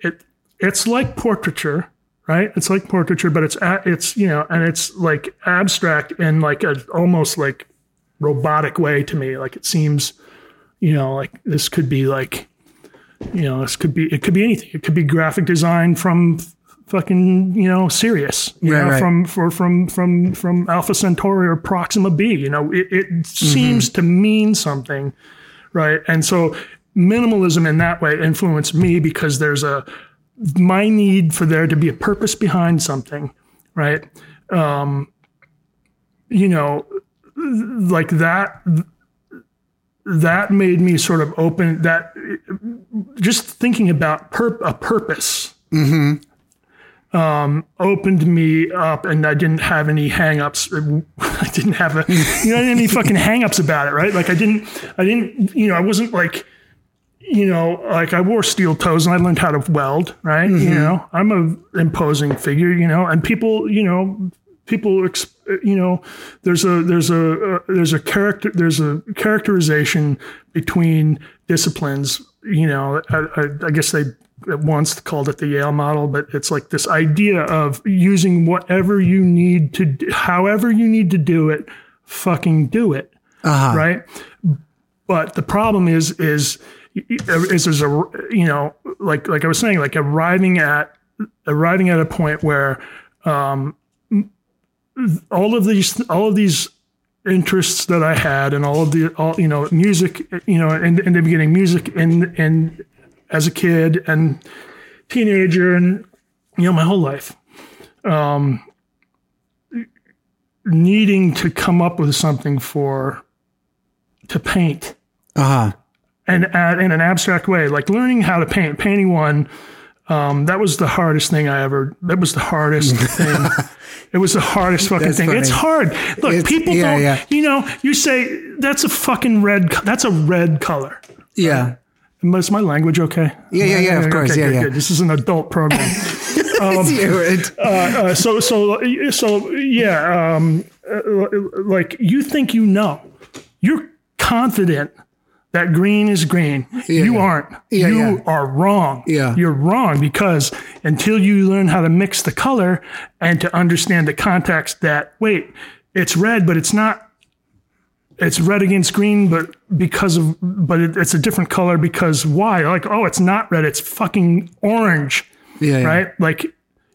it it's like portraiture, right? It's like portraiture, but it's a, it's you know, and it's like abstract in like a almost like robotic way to me. Like it seems, you know, like this could be like, you know, this could be it could be anything. It could be graphic design from fucking you know Sirius, you Right, know, right. from for from from from Alpha Centauri or Proxima B. You know, it, it seems to mean something, right? And so minimalism in that way influenced me because there's a my need for there to be a purpose behind something, right? Um, you know, like that that made me sort of open that just thinking about pur- a purpose um, opened me up and I didn't have any hangups. I didn't have a, you know, I didn't have any fucking hangups about it, right? Like I didn't, I didn't, you know, I wasn't like, you know, like I wore steel toes and I learned how to weld, right? You know, I'm a imposing figure, you know, and people, you know, people, you know, there's a there's a uh, there's a character there's a characterization between disciplines. You know, I, I, I guess they once called it the Yale model, but it's like this idea of using whatever you need to, do, however you need to do it, fucking do it, right? But the problem is, is, is there's a, you know, like, like I was saying, like arriving at, arriving at a point where, um, all of these, all of these interests that I had and all of the, all, you know, music, you know, in, in the beginning, music in, in, as a kid and teenager and, you know, my whole life. Um, needing to come up with something for, to paint Uh huh. and add in an abstract way, like learning how to paint. Painting one, Um, that was the hardest thing I ever. That was the hardest thing. It was the hardest fucking That's thing. funny. It's hard. Look, It's- people yeah, don't. yeah. You know, you say that's a fucking red. That's a red color. Yeah. Is my language okay? Yeah, yeah, yeah, of course. Okay, Yeah, good, yeah. good. This is an adult program. It- uh, so so so yeah um uh, like you think you know you're confident that green is green you yeah. aren't Yeah, you yeah. are wrong Yeah. you're wrong because until you learn how to mix the color and to understand the context that wait it's red but it's not it's red against green but because of but it, it's a different color because why? Like oh it's not red it's fucking orange. Yeah, yeah. right? Like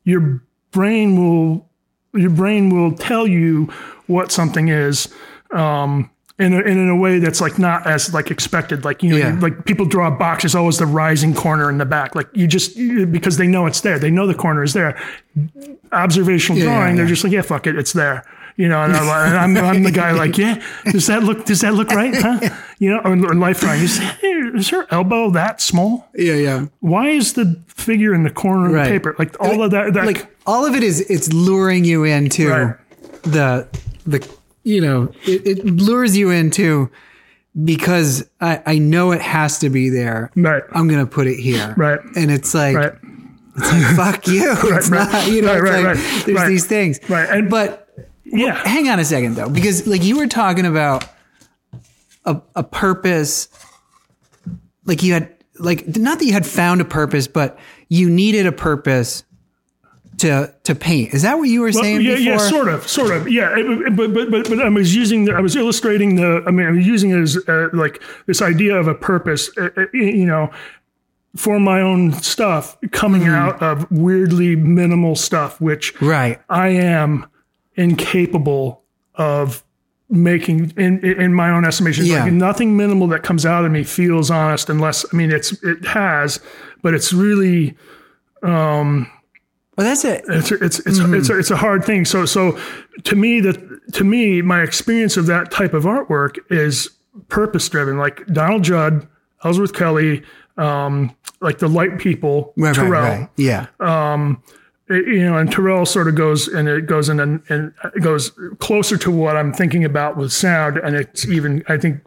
your brain will your brain will tell you what something is um in a, and in a way that's like not as like expected. Like you know Yeah. you- like people draw a box there's always the rising corner in the back. Like you just because they know it's there. They know the corner is there. Observational Yeah, drawing yeah, they're just like yeah fuck it it's there you know and, I'm, I'm, I'm the guy like yeah does that look does that look right huh you know or, or life drawing hey, is her elbow that small yeah, yeah. why is the figure in the corner of the paper like all of that, that Like all of it is it's luring you into Right. the the you know it, it lures you into because I I know it has to be there. Right. I'm gonna put it here. Right. And it's like right it's like fuck you. it's right. not you know Right, it's right, like right, there's right. these things. Right, and- but yeah hang on a second though because like you were talking about a, a purpose like you had like not that you had found a purpose but you needed a purpose to to paint is that what you were Well, saying yeah, before yeah, sort of, sort of, yeah. It- But but but but I was using, the, I was illustrating the. I mean, I was using it as uh, like this idea of a purpose. uh, uh, You know, for my own stuff coming Mm-hmm. out of weirdly minimal stuff, which right I am incapable of making in in my own estimation. Yeah. Like nothing minimal that comes out of me feels honest unless I mean it's it has, but it's really um, well that's it it's it's it's mm-hmm. it's, a, it's a hard thing. So so to me that to me my experience of that type of artwork is purpose driven. Like Donald Judd, Ellsworth Kelly, um, like the Light People, right, Turrell. right, right. yeah um, It- you know, and Turrell sort of goes and it goes in and, and it goes closer to what I'm thinking about with sound, and it's even I think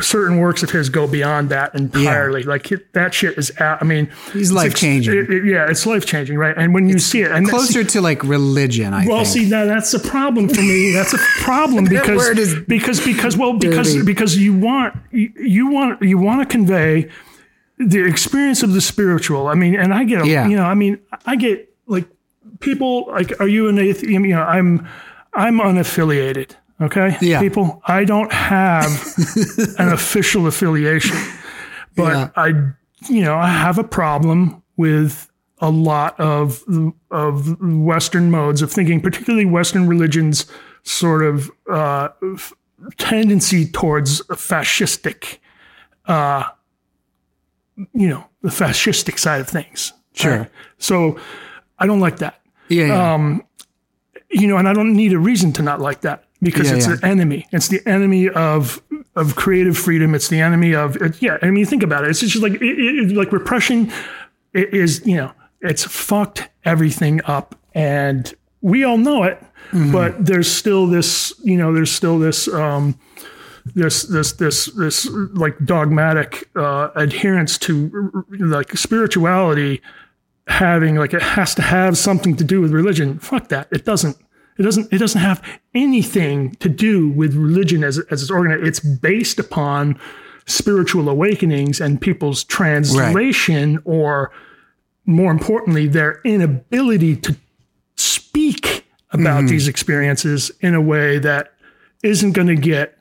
certain works of his go beyond that entirely. Like it, that shit is, out, I mean, He's life-changing. it- it- yeah, it's life changing, right? And when you see it, and closer to like religion i well, think see, now that's a problem for me. That's a problem because because because well because dirty. because you want you, you want you want to convey the experience of the spiritual. I mean, and I get Yeah. you know, I mean, I get like people like, are you an atheist? You know, I'm I'm unaffiliated. Okay, Yeah. people, I don't have an official affiliation, but Yeah. I, you know, I have a problem with a lot of of Western modes of thinking, particularly Western religions, sort of uh, f- tendency towards a fascistic, uh, you know, the fascistic side of things. Sure. Right? So I don't like that yeah, yeah. um, you know, and I don't need a reason to not like that because Yeah, it's yeah. an enemy. It's the enemy of of creative freedom. It's the enemy of it, yeah. I mean, think about it. It's just like it, it, like repression is you know it's fucked everything up, and we all know it. Mm-hmm. But there's still this you know there's still this. Um, this this this this like dogmatic uh, adherence to like spirituality having like it has to have something to do with religion. Fuck that. It doesn't. It doesn't. It doesn't have anything to do with religion as as it's organized. It's based upon spiritual awakenings and people's translation, or more importantly, their inability to speak about mm-hmm. these experiences in a way that isn't going to get,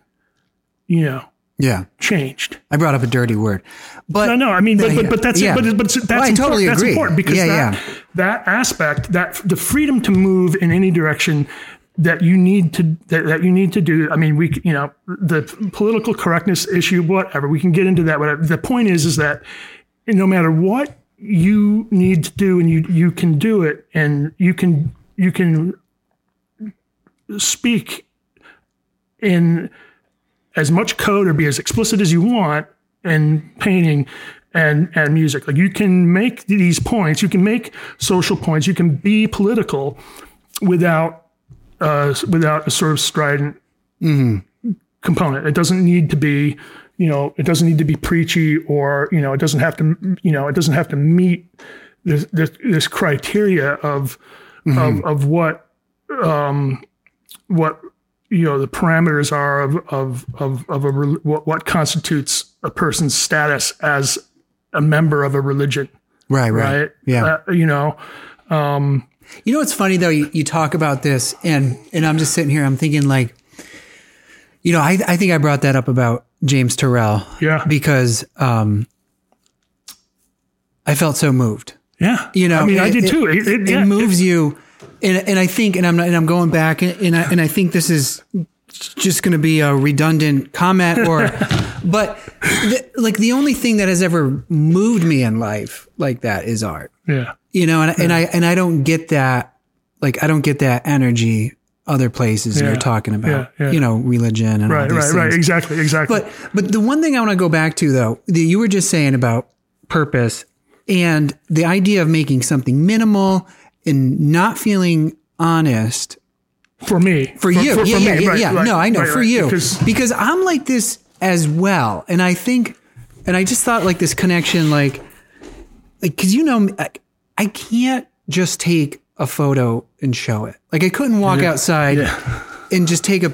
you know, yeah changed. i brought up a dirty word but No, no, I mean, but but, but that's Yeah. but but that's Well, I important. totally that's important because Yeah, that yeah. that aspect that the freedom to move in any direction that you need to that, that you need to do. I mean, we you know the political correctness issue, whatever. We can get into that. Whatever. The point is, is that no matter what you need to do, and you you can do it, and you can you can speak in as much code or be as explicit as you want in painting and and music. Like you can make these points, you can make social points, you can be political without uh, without a sort of strident component. It doesn't need to be, you know, it doesn't need to be preachy or you know, it doesn't have to, you know, it doesn't have to meet this this, this criteria of of of what um, what you know the parameters are of of of of a what what constitutes a person's status as a member of a religion, Right, right. right? Yeah. Uh, you know, um, You know what's funny though? You, you talk about this, and and I'm just sitting here. I'm thinking like, you know, I I think I brought that up about James Turrell. Yeah. Because um, I felt so moved. yeah. You know, I mean, I did it- too. It, it, It yeah, moves you, and and I think, and I'm not, and I'm going back, and, I and I think this is just going to be a redundant comment, or, but the, like the only thing that has ever moved me in life like that is art. yeah. you know and, and i and i don't get that like i don't get that energy other places Yeah. you're talking about Yeah, yeah. you know religion and all Right, these right, right. Exactly, exactly. but but the one thing i want to go back to though that you were just saying about purpose and the idea of making something minimal and not feeling honest for me, for you. for, yeah, for yeah, me, yeah, right, yeah. right, no i know. Right, for you. Because because i'm like this as well. And i think and i just thought like this connection like like because you know I, I can't just take a photo and show it. Like i couldn't walk outside and just take a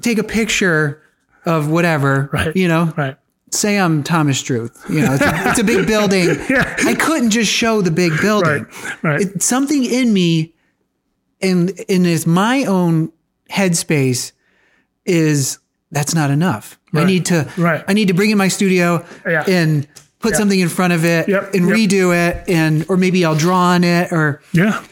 take a picture of whatever Right. you know? Right, say i'm thomas struth you know it's a, it's a big building Yeah. i couldn't just show the big building right, right. it, something in me and and is my own headspace is that's not enough. I need to Right. I need to bring in my studio Yeah. and put something in front of it Yep, and yep. redo it and or maybe I'll draw on it or yeah.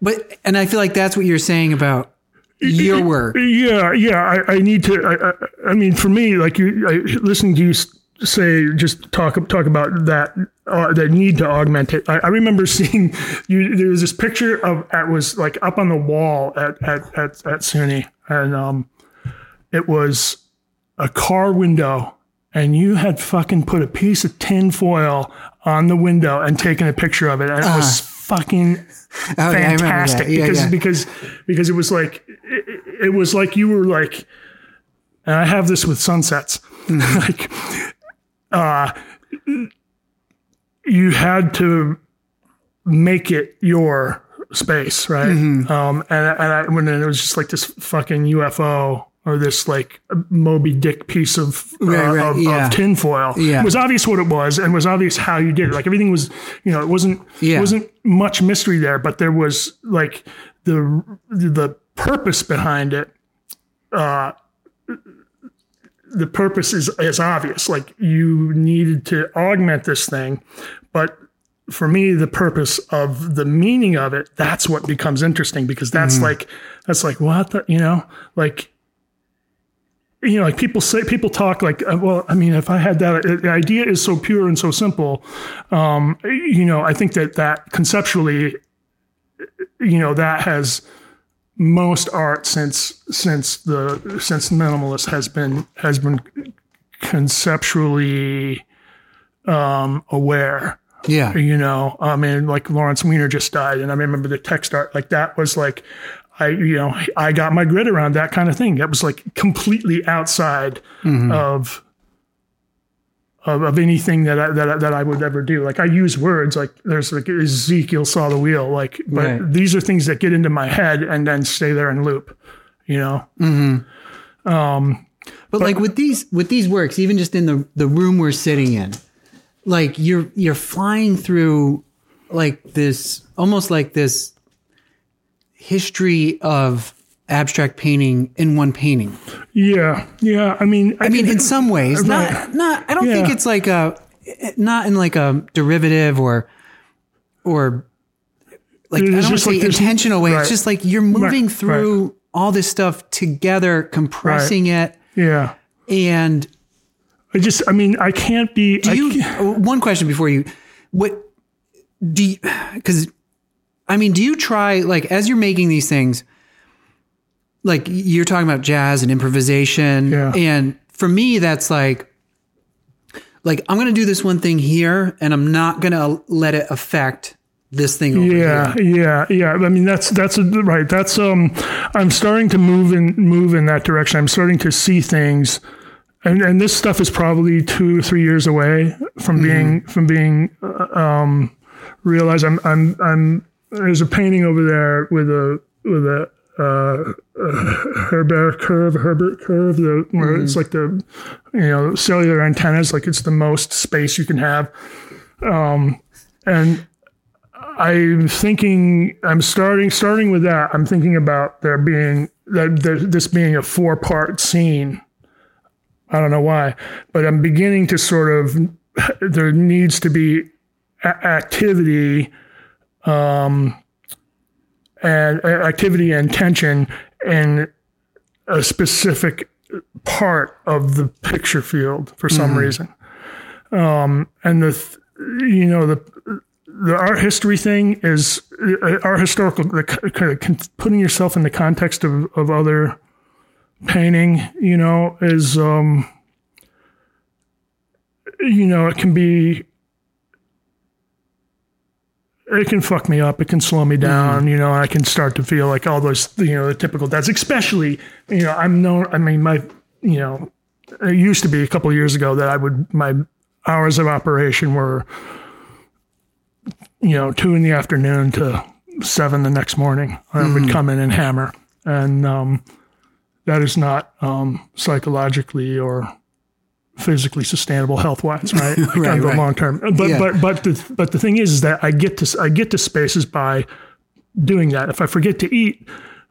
but and I feel like that's what you're saying about your work. Yeah, yeah. I, I need to. I, I, I mean, for me, like you, I, listening to you say, just talk talk about that uh, that need to augment it. I, I remember seeing you. There was this picture of it was like up on the wall at at at, at SUNY, and um, it was a car window, and you had fucking put a piece of tin foil on the window and taken a picture of it, and it was fucking Oh, yeah, I remember that. fantastic Yeah, because yeah. because because it was like it, it was like you were like and I have this with sunsets Mm-hmm. like uh you had to make it your space right Mm-hmm. um and, and I, when it was just like this fucking UFO or this like Moby Dick piece of, uh, Right, right, of, yeah. of tinfoil. Yeah. It was obvious what it was and was obvious how you did it. Like everything was, you know, it wasn't Yeah. it wasn't much mystery there, but there was like the the purpose behind it. Uh, the purpose is is obvious. Like you needed to augment this thing, but for me, the purpose of the meaning of it, that's what becomes interesting because that's Mm-hmm. like that's like what the you know like you know like people say people talk like uh, well I mean if I had that uh, the idea is so pure and so simple, um, you know I think that that conceptually, you know that has most art since since the since minimalist has been has been conceptually um, aware Yeah. you know i mean like lawrence weiner just died and i remember the text art like that was like i you know i got my grid around that kind of thing that was like completely outside mm-hmm. of, of of anything that I, that I, that I would ever do. Like I use words like there's like Ezekiel saw the wheel. Like, but Right. these are things that get into my head and then stay there and loop. You know, mm-hmm. um, But, like with these with these works, even just in the the room we're sitting in, like you're you're flying through like this almost like this history of abstract painting in one painting. yeah, yeah. I mean, I mean, in some ways, not Right. not. I don't think it's like a not in like a derivative or or like I don't want to say like intentional way. right. It's just like you're moving right. through all this stuff together, compressing it, yeah. and I just, I mean, I can't be. do I you can't- one question before you what do you because i mean do you try like as you're making these things like you're talking about jazz and improvisation Yeah. and for me that's like like I'm gonna do this one thing here, and I'm not gonna let it affect this thing over Yeah, here. yeah, yeah. Yeah. I mean, that's that's a, right. That's um, I'm starting to move in move in that direction. I'm starting to see things, and and this stuff is probably two or three years away from being from being uh, um, realized. I'm I'm I'm there's a painting over there with a with a. Uh, uh, Hilbert curve, Hilbert curve, the where it's like the, you know, cellular antennas, like it's the most space you can have, um, and I'm thinking I'm starting starting with that. I'm thinking about there being that there, this being a four part scene. I don't know why, but I'm beginning to sort of there needs to be a- activity, um, and uh, activity and tension in a specific part of the picture field for some reason. Um, and the th- you know the the art history thing is uh, art historical the kind of con- putting yourself in the context of, of other painting you know is um you know it can be it can fuck me up it can slow me down you know i can start to feel like all those you know the typical that's especially you know i'm known i mean my you know it used to be a couple of years ago that i would my hours of operation were you know, two in the afternoon to seven the next morning. I would come in and hammer. And um, that is not um, psychologically or physically sustainable health wise, right? Like Right, the right. long term. But Yeah. but but the but the thing is, is that I get to I get to spaces by doing that. If I forget to eat,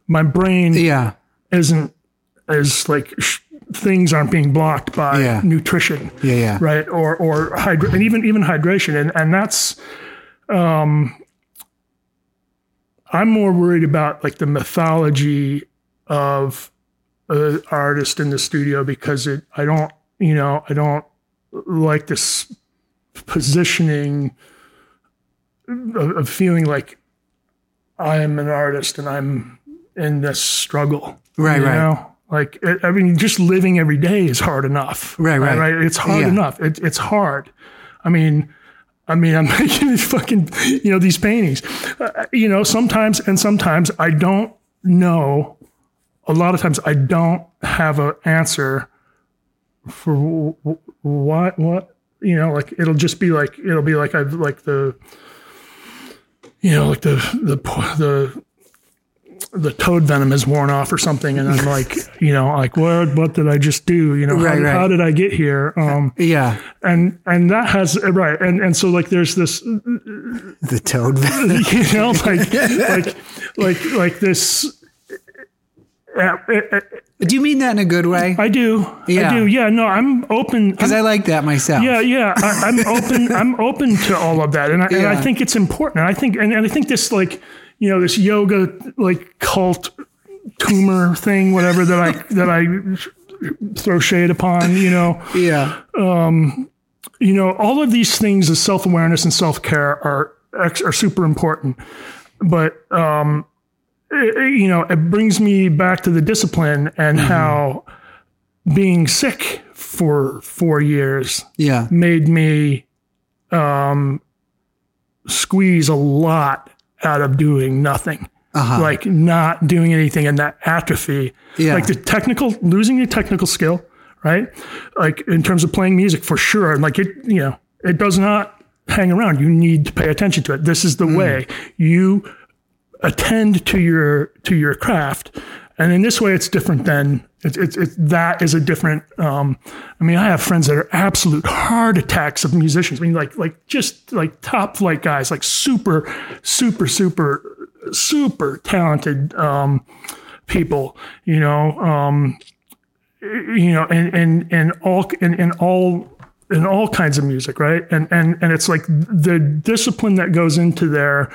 my brain Yeah. isn't as like sh- things aren't being blocked by Yeah. nutrition Yeah, yeah. right or or hydra- and even even hydration and and that's um i'm more worried about like the mythology of an artist in the studio because it i don't you know i don't like this positioning of, of feeling like i am an artist and i'm in this struggle Right, you right. know? like i mean just living every day is hard enough Right, right. right it's hard Yeah. enough it, it's hard i mean I mean, I'm making these fucking, you know, these paintings, uh, you know, sometimes and sometimes I don't know. A lot of times I don't have an answer for what, what, you know, like it'll just be like, it'll be like I've like the, you know, like the, the, the, the toad venom is worn off or something. And I'm like, you know, like, what, what did I just do? You know, Right, how, right. how did I get here? Um, Yeah. and and that has right and and so like there's this The toad. venom you know like like like like this do you mean that in a good way? I do Yeah. I do yeah no I'm open Because I'm- like that myself. yeah yeah I, I'm open I'm open to all of that and I, and I think it's important and I think and, and I think this like you know this yoga like cult tumor thing whatever that I that I throw shade upon you know Yeah. you know, all of these things as self awareness and self care are are super important. But um, you know, it brings me back to the discipline and mm-hmm. how being sick for four years Yeah. made me um, squeeze a lot out of doing nothing. Uh-huh. Like not doing anything and that atrophy. Yeah. Like the technical, losing your technical skill, right? Like in terms of playing music for sure. And like it, you know, it does not hang around. You need to pay attention to it. This is the mm. way you attend to your to your craft. And in this way it's different than it's it's it, that is a different um i mean i have friends that are absolute heart attacks of musicians. I mean like like just like top flight guys like super super super super talented um people you know um you know and and and all and, and all in all kinds of music, right? And and and it's like the discipline that goes into there,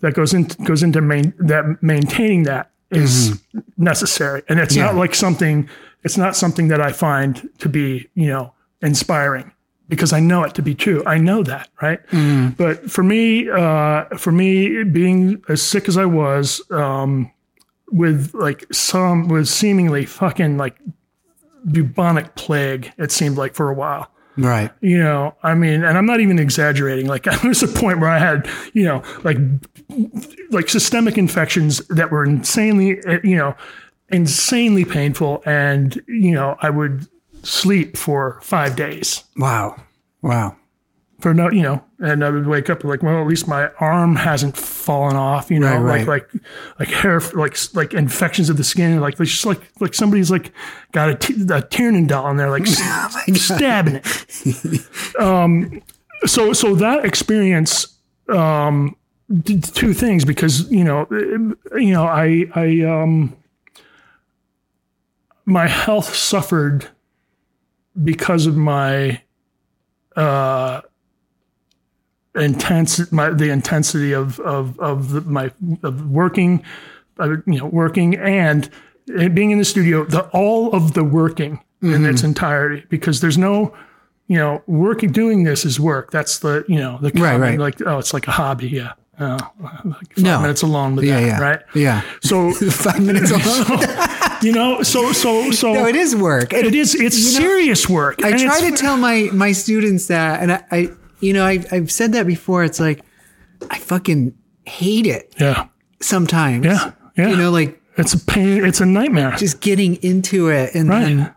that goes into goes into main that maintaining that is necessary, and it's not like something. It's not something that I find to be you know inspiring because I know it to be true. I know that, right? But for me, uh, for me, being as sick as I was, um, with like some with seemingly fucking like bubonic plague, it seemed like for a while Right. You know, I mean, and I'm not even exaggerating. Like there's a point where I had, you know, like like systemic infections that were insanely, you know, insanely painful, and you know, I would sleep for five days Wow. Wow. For no, you know, and I would wake up like, well, at least my arm hasn't fallen off, you know, Right, right. like like like hair, like like infections of the skin, like it's just like like somebody's like got a, t- a Tiernan doll in there, like s- stabbing it. um, so so that experience um did two things because you know eh, you know I I um my health suffered because of my uh intense my the intensity of of of the, my of working uh, you know working and it being in the studio the all of the working in its entirety because there's no you know working doing this is work that's the you know the Right, right. like oh it's like a hobby yeah oh, like five No. minutes alone with Yeah. that Yeah. right Yeah. so Five minutes alone. you know so so so no, it is work. it is it's You know, serious work I try to tell my my students that, and I, I you know, I've, I've said that before. It's like I fucking hate it yeah sometimes. Yeah, yeah. You know, like it's a pain it's a nightmare just getting into it, and Right. then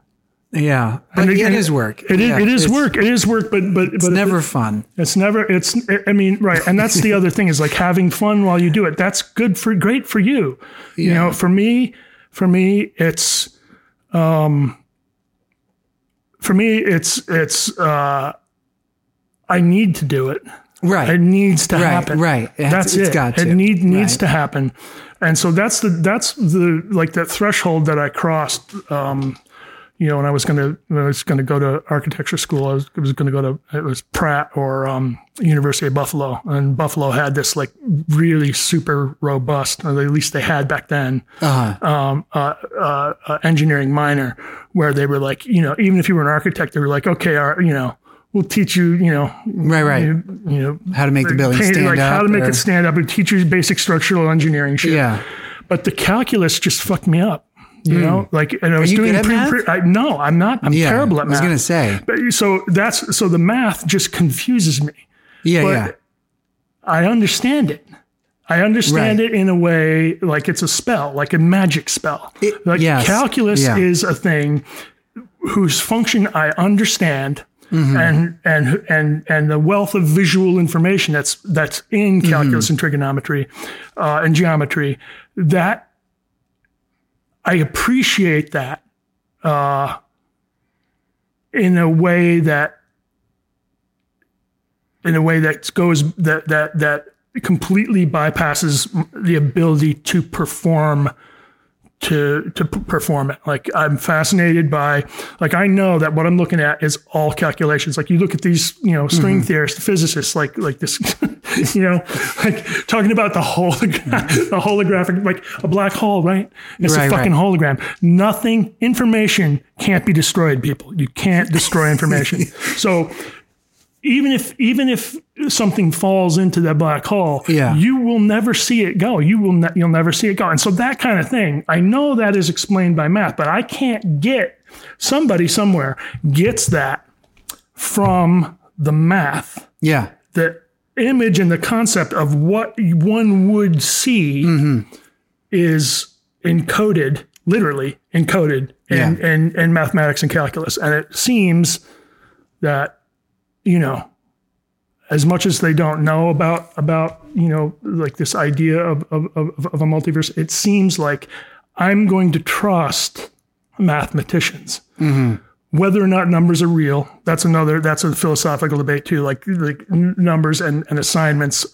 yeah, but it is work. It is. Yeah, it is work. It is work. But but It's but never fun. It's never. It's. I mean, right. And that's the other thing is like having fun while you do it. That's good for great for you. You know, for me, for me, it's. Um. For me, it's it's. uh I need to do it. Right. It needs to Right, happen. right. It That's it. got It to. need needs Right. to happen, and so that's the that's the like that threshold that I crossed. Um, you know, when I was gonna when I was gonna go to architecture school, I was, I was gonna go to it was Pratt or um, University of Buffalo, and Buffalo had this like really super robust, or at least they had back then, Uh-huh. um, uh, uh, uh, engineering minor, where they were like, you know, even if you were an architect, they were like, okay, our, you know, we'll teach you, you know, Right. Right. you, you know, How to make the building paint- stand like up. how to make or- it stand up and teach you basic structural engineering shit. Yeah. But the calculus just fucked me up. You hmm. know, like, and I was doing pre, pre I, no, I'm not. I'm Yeah. terrible at math. I was gonna say. But so that's so the math just confuses me. Yeah. But yeah. I understand it. I understand Right. it in a way like it's a spell, like a magic spell. It- like yes. calculus Yeah. is a thing whose function I understand. Mm-hmm. And and and and the wealth of visual information that's that's in calculus Mm-hmm. and trigonometry uh, and geometry that I appreciate that uh, in a way that in a way that goes that that that completely bypasses the ability to perform to to perform it. Like i'm fascinated by like i know that what i'm looking at is all calculations. Like you look at these you know string mm-hmm. theorists physicists like like this you know like talking about the hologram the holographic like a black hole right? It's Right, a fucking right. hologram. Nothing information can't be destroyed people. You can't destroy information. So even if even if something falls into that black hole, Yeah. you will never see it go. You will ne- you'll never see it go. And so that kind of thing, I know that is explained by math, but I can't get somebody somewhere gets that from the math. yeah. The image and the concept of what one would see mm-hmm. is encoded, literally encoded in, Yeah. in, in mathematics and calculus. And it seems that you know, as much as they don't know about about you know like this idea of of, of, of a multiverse, it seems like I'm going to trust mathematicians. Mm-hmm. Whether or not numbers are real, that's another that's a philosophical debate too. Like like numbers and, and assignments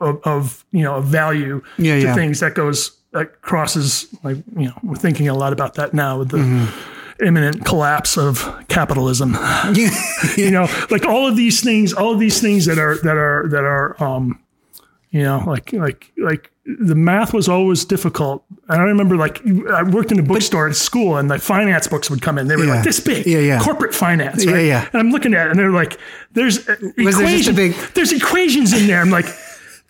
of, of you know of value Yeah, to yeah. things that goes that crosses like you know we're thinking a lot about that now with the mm-hmm. Imminent collapse of capitalism you know like all of these things all of these things that are that are that are um you know like like like the math was always difficult and i remember like i worked in a bookstore at school and the finance books would come in they were Yeah. like this big Yeah, yeah. corporate finance Yeah, right? yeah. and i'm looking at it and they're like there's Was there just a equation- big- there's equations in there i'm like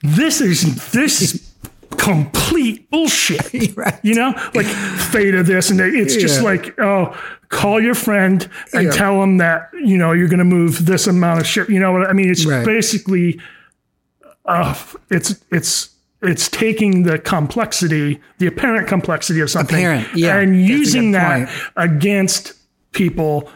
this is this is complete bullshit. Right. You know, like theta this and that. it's just like, oh, call your friend and Yeah. tell him that, you know, you're going to move this amount of shit. You know what I mean? It's Right. basically, uh, it's, it's, it's taking the complexity, the apparent complexity of something, Apparent, yeah, and using that against people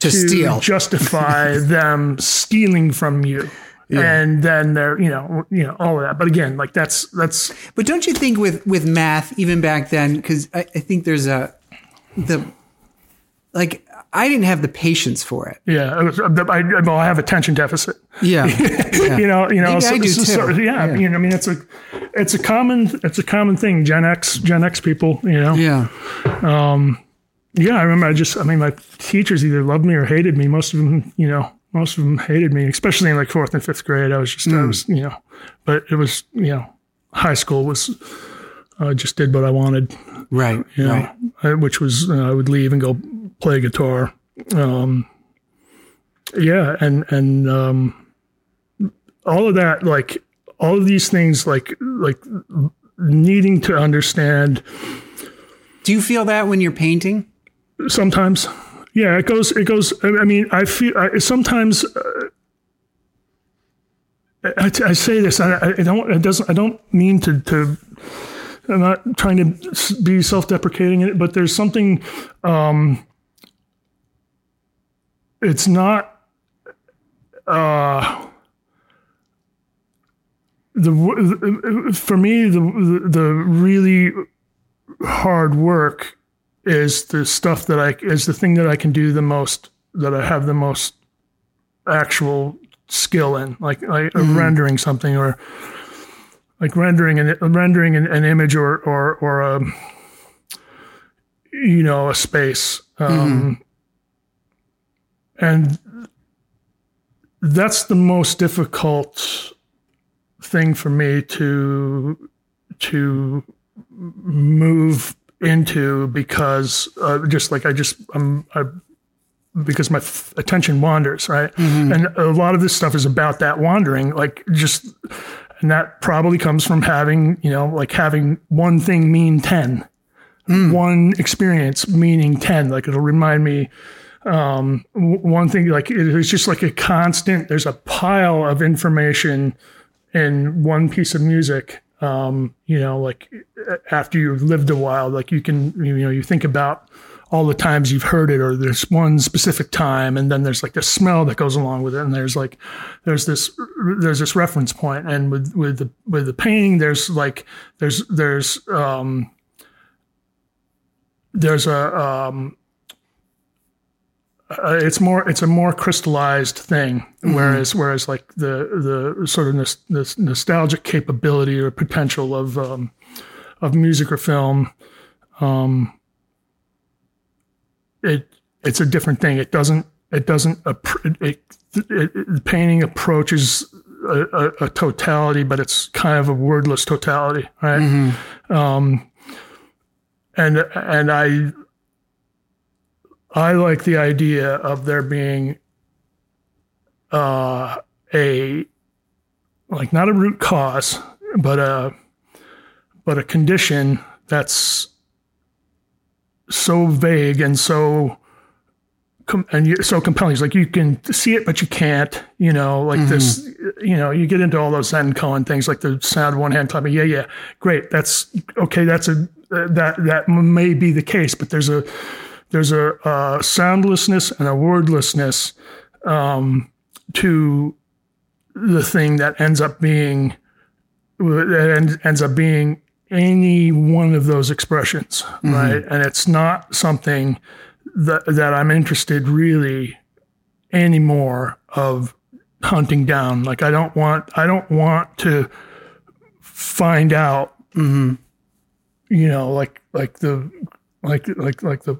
To steal. justify them stealing from you. And then they're, you know, you know, all of that. But again, like that's that's But don't you think with with math, even back then, because I, I think there's a the like I didn't have the patience for it. yeah. it was- I, I, well, I have attention deficit. Yeah, You know, you know. Maybe I do too. yeah, Yeah. You know, I mean, it's a, it's a common, it's a common thing. Gen X, Gen X people. You know. yeah, um, Yeah, I remember. I just, I mean, my teachers either loved me or hated me. Most of them, you know, most of them hated me, especially in like fourth and fifth grade. I was just, I was, you know, but it was, you know, high school was, I just did what I wanted, right, you know, right. I- which was, uh, I would leave and go play guitar. Um, yeah, and and um, all of that, like all of these things, like like needing to understand Do you feel that when you're painting? sometimes yeah it goes it goes i mean i feel I, sometimes uh, I, I say this I, I don't it doesn't i don't mean to to i'm not trying to be self-deprecating in it but there's something um it's not uh the for me the, the really hard work is the stuff that I is the thing that I can do the most that I have the most actual skill in, like like mm-hmm. rendering something or like rendering an rendering an, an image or or or a you know a space, um, mm-hmm. and that's the most difficult thing for me to to move into because uh, just like I just I'm I, because my f- attention wanders right? And a lot of this stuff is about that wandering like just and that probably comes from having you know like having one thing mean 10 one experience meaning 10 like it'll remind me um one thing like it- it's just like a constant there's a pile of information in one piece of music um you know like after you've lived a while like you can you know you think about all the times you've heard it or there's one specific time and then there's like the smell that goes along with it and there's like there's this there's this reference point and with with the with the painting there's like there's there's um there's a um uh, it's more it's a more crystallized thing whereas whereas like the the sort of this, this nostalgic capability or potential of um of music or film um it it's a different thing. It doesn't it doesn't it, it, it painting approaches a, a, a totality but it's kind of a wordless totality right? Um and and i I like the idea of there being uh, a like not a root cause, but a but a condition that's so vague and so com- and so compelling. It's like you can see it, but you can't. You know, like this. You know, you get into all those Zen koan things, like the sound of one hand clapping. Yeah, yeah, great. That's okay. That's a that that may be the case, but there's a there's a, uh soundlessness and a wordlessness um, to the thing that ends up being that ends, ends up being any one of those expressions, right? And it's not something that that I'm interested really anymore of hunting down. Like I don't want I don't want to find out, you know, like like the like like like the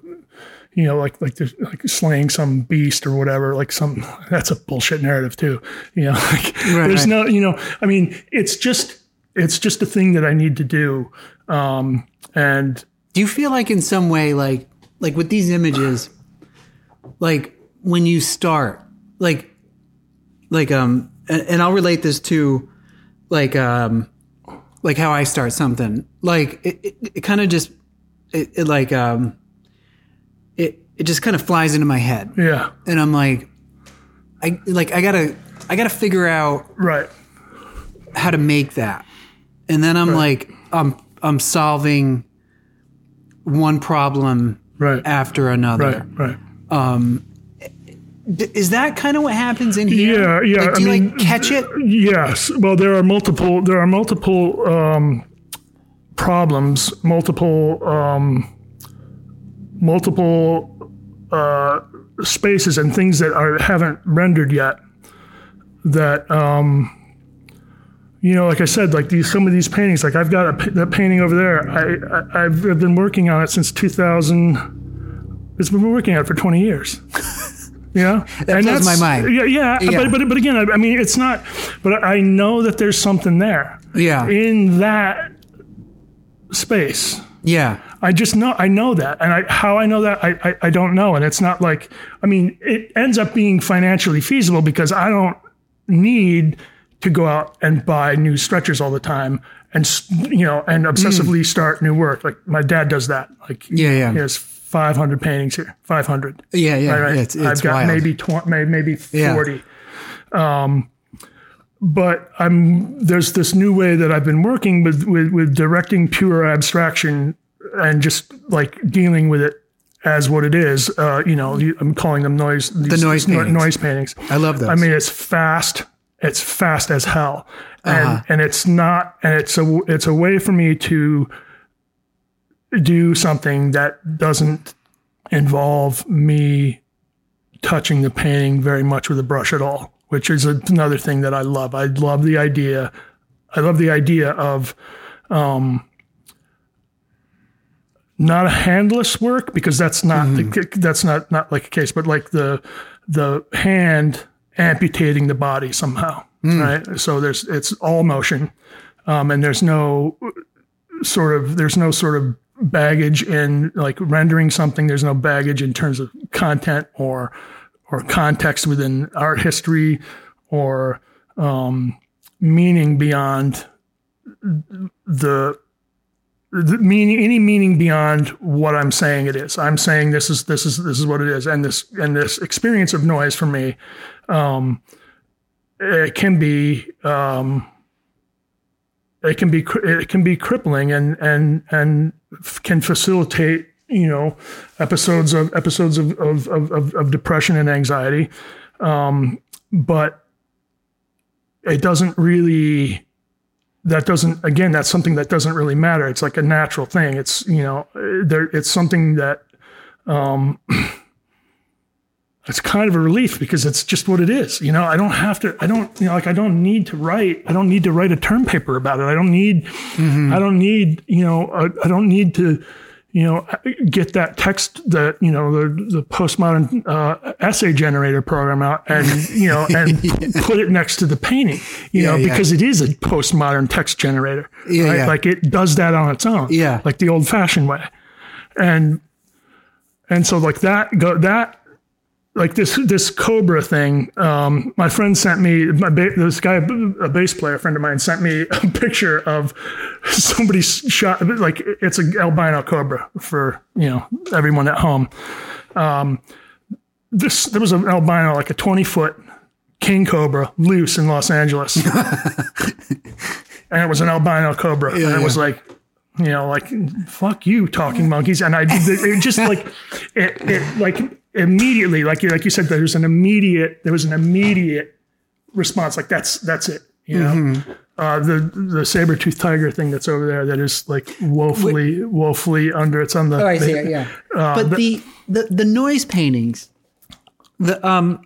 you know, like like there's like slaying some beast or whatever, like some that's a bullshit narrative too. You know, like there's no, you know, I mean, it's just it's just a thing that I need to do. Um, and Do you feel like in some way, like like with these images, like when you start, like like um, and, and I'll relate this to like um, like how I start something. Like it, it, it kind of just it, it like um it just kind of flies into my head, Yeah. and I'm like, I like I gotta I gotta figure out Right. how to make that, and then I'm like I'm I'm solving one problem Right. after another. Right. Right. D- Is that kind of what happens in here? Yeah, yeah, Like, do I you mean, like catch it? Yes. Well, there are multiple. There are multiple um, problems. Multiple. Um, multiple uh, spaces and things that are haven't rendered yet. That um, you know, like I said, like these some of these paintings. Like I've got a, that painting over there. I, I I've been working on it since 2000. It's been working on it for 20 years. Yeah, That blows my mind. Yeah, yeah, Yeah. But, but but again, I, I mean, it's not. But I know that there's something there Yeah, in that space. Yeah, I just know I know that, and I, how I know that I, I I don't know, and it's not like I mean it ends up being financially feasible because I don't need to go out and buy new stretchers all the time and you know and obsessively start new work like my dad does that like Mm. Yeah, yeah. he has 500 paintings here 500 yeah, yeah. right, right. It's, it's I've got wild. maybe 20, maybe maybe Yeah. 40. Um, but I'm there's this new way that I've been working with, with with directing pure abstraction and just like dealing with it as what it is. Uh, you know, I'm calling them noise. The noise paintings. noise paintings. I love those. I mean, it's fast. It's fast as hell, and Uh-huh. and it's not. And it's a it's a way for me to do something that doesn't involve me touching the painting very much with a brush at all, which is another thing that I love. I love the idea. I love the idea of um, not a handless work because that's not the, that's not not like a case, but like the the hand amputating the body somehow, right? So there's it's all motion, um, and there's no sort of there's no sort of baggage in like rendering something. There's no baggage in terms of content or or context within art history or um, meaning beyond the the meaning any meaning beyond what I'm saying it is. I'm saying this is this is this is what it is, and this and this experience of noise for me, um, it can be um, it can be it can be crippling and and and can facilitate you know episodes of episodes of of of, of, depression and anxiety, um, but it doesn't really that doesn't again that's something that doesn't really matter. It's like a natural thing. It's you know there it's something that um it's kind of a relief because it's just what it is. You know i don't have to i don't you know like i don't need to write i don't need to write a term paper about it. I don't need i don't need you know I, I don't need to you know get that text that you know the the postmodern uh, essay generator program out and you know and put it next to the painting you know yeah. because it is a postmodern text generator Yeah, right yeah. like it does that on its own Yeah. like the old fashioned way and and so like that go that like this this cobra thing um my friend sent me my ba- this guy a bass player a friend of mine sent me a picture of somebody shot like it's an albino cobra for you know everyone at home. Um this there was an albino like a 20 foot king cobra loose in los angeles. And it was an albino cobra. And it was like you know, like fuck you, talking monkeys, and I it just like it, it like immediately, like you like you said, there was an immediate there was an immediate response, like that's that's it, you know. Uh, the the saber tooth tiger thing that's over there that is like woefully woefully under it's on the Oh, I see it. Yeah, but the, the the noise paintings, the um,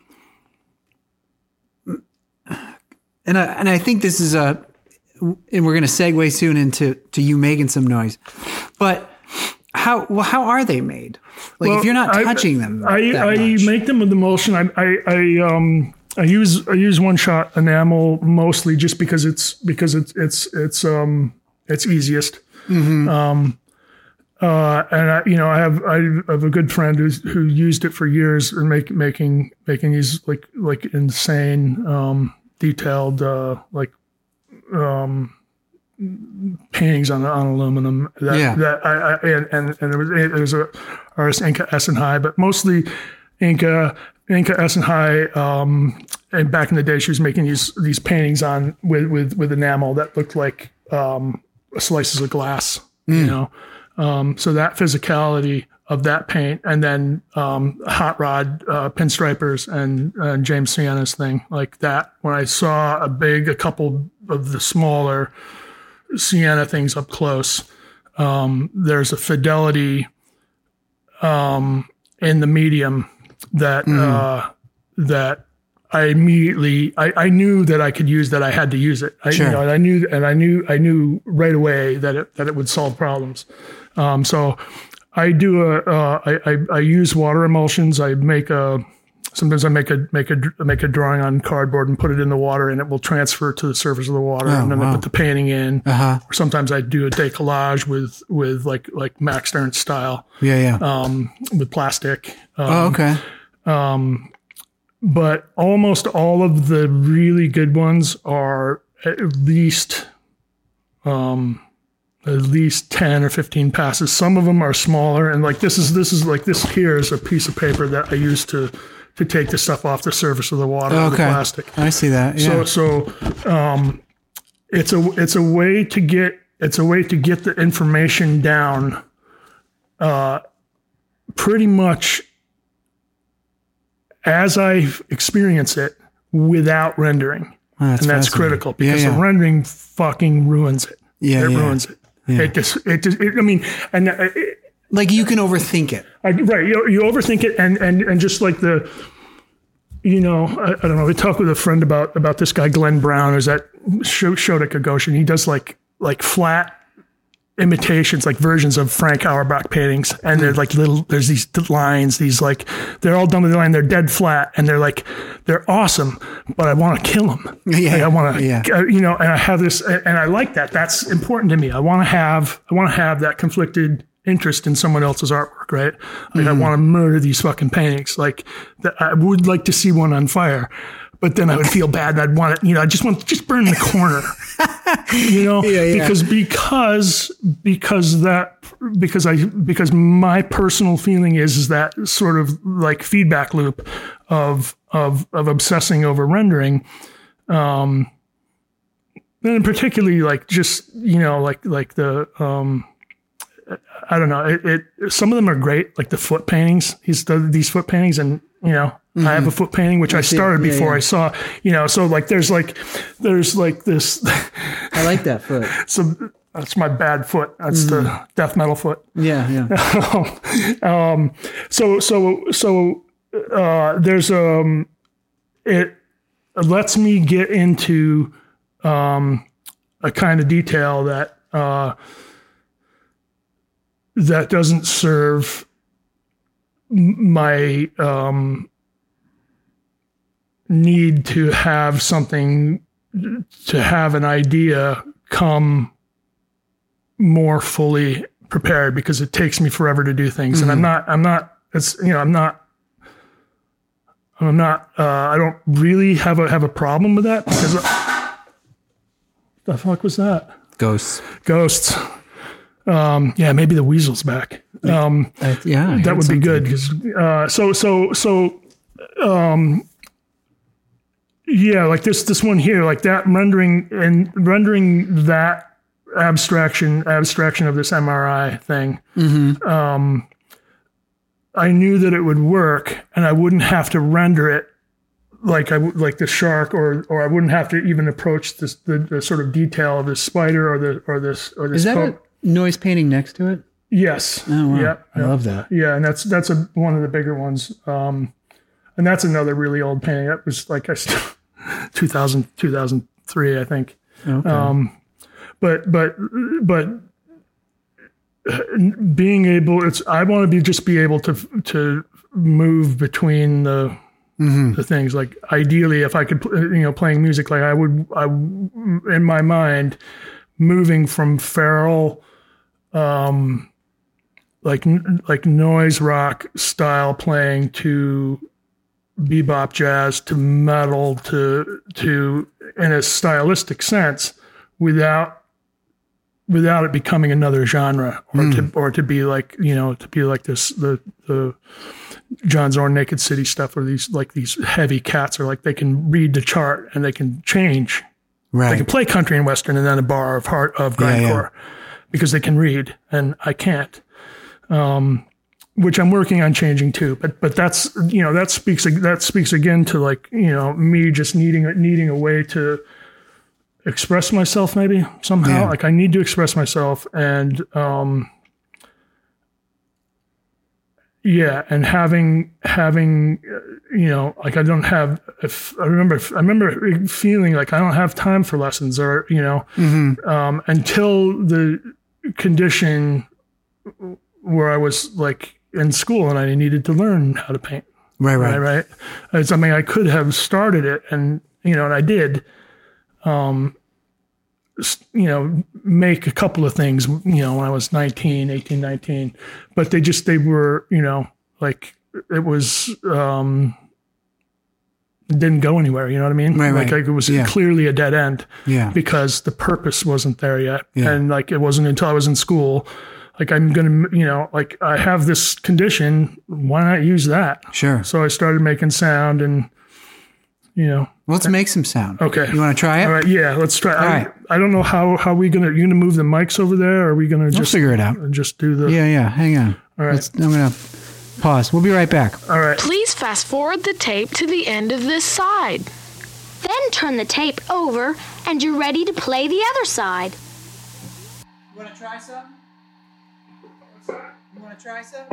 and I and I think this is a, and we're going to segue soon into to you making some noise, but how well, how are they made? Like if you're not I- touching them, I, that I much. make them with emulsion. I, I, I um I use I use one shot enamel mostly just because it's because it's it's it's um it's easiest. Mm-hmm. Um, uh, and I, you know, I have I have a good friend who's who used it for years and make making making these like like insane um detailed uh like um paintings on on aluminum that, Yeah. that I, I and and and there was there was a artist Inka Essenhigh, but mostly Inka Inka Essenhigh. Um, and back in the day, she was making these these paintings on with with with enamel that looked like um, slices of glass. You know, um, so that physicality of that paint, and then um, hot rod uh, pinstripers and, and James Siena's thing like that. When I saw a big, a couple of the smaller Siena things up close, um, there's a fidelity um, in the medium that uh, that I immediately I, I knew that I could use that I had to use it. I, Sure. you know, and I knew and I knew I knew right away that it that it would solve problems. Um, so I do a uh, I, I I use water emulsions. I make a sometimes I make a make a make a drawing on cardboard and put it in the water, and it will transfer to the surface of the water, and then I Oh, put the painting in. Uh-huh. Or sometimes I do a decollage with with like like Max Ernst style Yeah, yeah. um, with plastic. Um, oh, okay. but almost all of the really good ones are at least um at least 10 or 15 passes some of them are smaller and like this is this is like this here is a piece of paper that i use to to take the stuff off the surface of the water or the plastic I see that. Yeah. so so um it's a it's a way to get it's a way to get the information down uh pretty much as I experience it without rendering. Oh, that's and that's critical because yeah. the rendering fucking ruins it. Yeah, it yeah. ruins it. It just, it just, it, I mean, and uh, it, like you can overthink it. I, right, you, you overthink it, and and and just like the, you know, I, I don't know. We talked with a friend about about this guy Glenn Brown, who's at Sho- Gagosian. He does like like flat imitations, like versions of Frank Auerbach paintings, and they're like little. There's these lines, these like they're all done with the line. They're dead flat, and they're like they're awesome, but I want to kill them. Yeah, Like, I want to, yeah. Uh, you know, and I have this, and I like that. That's important to me. I want to have, I want to have that conflicted interest in someone else's artwork, right? Like Mm-hmm. I want to murder these fucking paintings. Like that, I would like to see one on fire, but then I would feel bad, and I'd want it. You know, I just want to just burn the corner. you know, Yeah, yeah. because because because that because I because my personal feeling is is that sort of like feedback loop of of of obsessing over rendering um and particularly like just you know like like the um i don't know it, it some of them are great like the foot paintings he's done these foot paintings and you know i have a foot painting which i, it. started Yeah, before yeah. i saw you know so like there's like there's like this I like that foot. so that's my bad foot that's the death metal foot Yeah, yeah. um, so so so uh, there's um it lets me get into um, a kind of detail that uh, that doesn't serve my um, need to have something to have an idea come more fully prepared because it takes me forever to do things. And i'm not i'm not it's you know i'm not i'm not uh, i don't really have a have a problem with that because the fuck was that? Ghosts. ghosts um yeah maybe the weasel's back um Uh, yeah. I that would be good because uh, so so so um yeah like this this one here like that rendering and rendering that abstraction abstraction of this mri thing um i knew that it would work and i wouldn't have to render it like I would like the shark, or or I wouldn't have to even approach this the, the sort of detail of this spider or the or this or this. Is that a noise painting next to it? yes. Oh, wow. Yeah. I love that. Yeah, and that's that's a one of the bigger ones. Um, and that's another really old painting. That was like I st- 2000 2003, I think. Okay. Um, but but but being able, it's I want to be just be able to to move between the the things. Like ideally, if I could, you know, playing music, like I would, I in my mind, moving from feral um, like like noise rock style playing to bebop jazz to metal to to in a stylistic sense without without it becoming another genre or to or to be like you know to be like this the the John Zorn Naked City stuff or these like these heavy cats are like they can read the chart and they can change. They can play country and western and then a bar of heart of Yeah, yeah. Because they can read and I can't. Um, which I'm working on changing too. But but that's you know that speaks that speaks again to like you know me just needing needing a way to express myself maybe somehow. Yeah. Like I need to express myself and um, yeah, and having having you know like I don't have if I remember I remember feeling like I don't have time for lessons or you know um, until the condition where I was like in school and I needed to learn how to paint. Right, right. right right? It's, i mean i could have started it and you know and i did um you know make a couple of things you know when i was 19 18 19 but they just they were you know like it was um didn't go anywhere you know what i mean Right, like, right. like it was Yeah. clearly a dead end Yeah. because the purpose wasn't there yet Yeah. and like it wasn't until i was in school like i'm gonna you know like i have this condition why not use that Sure. so I started making sound and, you know, Let's make some sound. okay. You want to try it? All right. Yeah. Let's try. I, right. I don't know how, how we going to, you going to move the mics over there? Or are we going to We'll just, figure it out. And just do the, Yeah, yeah. Hang on. All right. Let's, I'm going to pause. We'll be right back. all right. Please fast forward the tape to the end of this side. Then turn the tape over and you're ready to play the other side. You want to try some? You want to try some?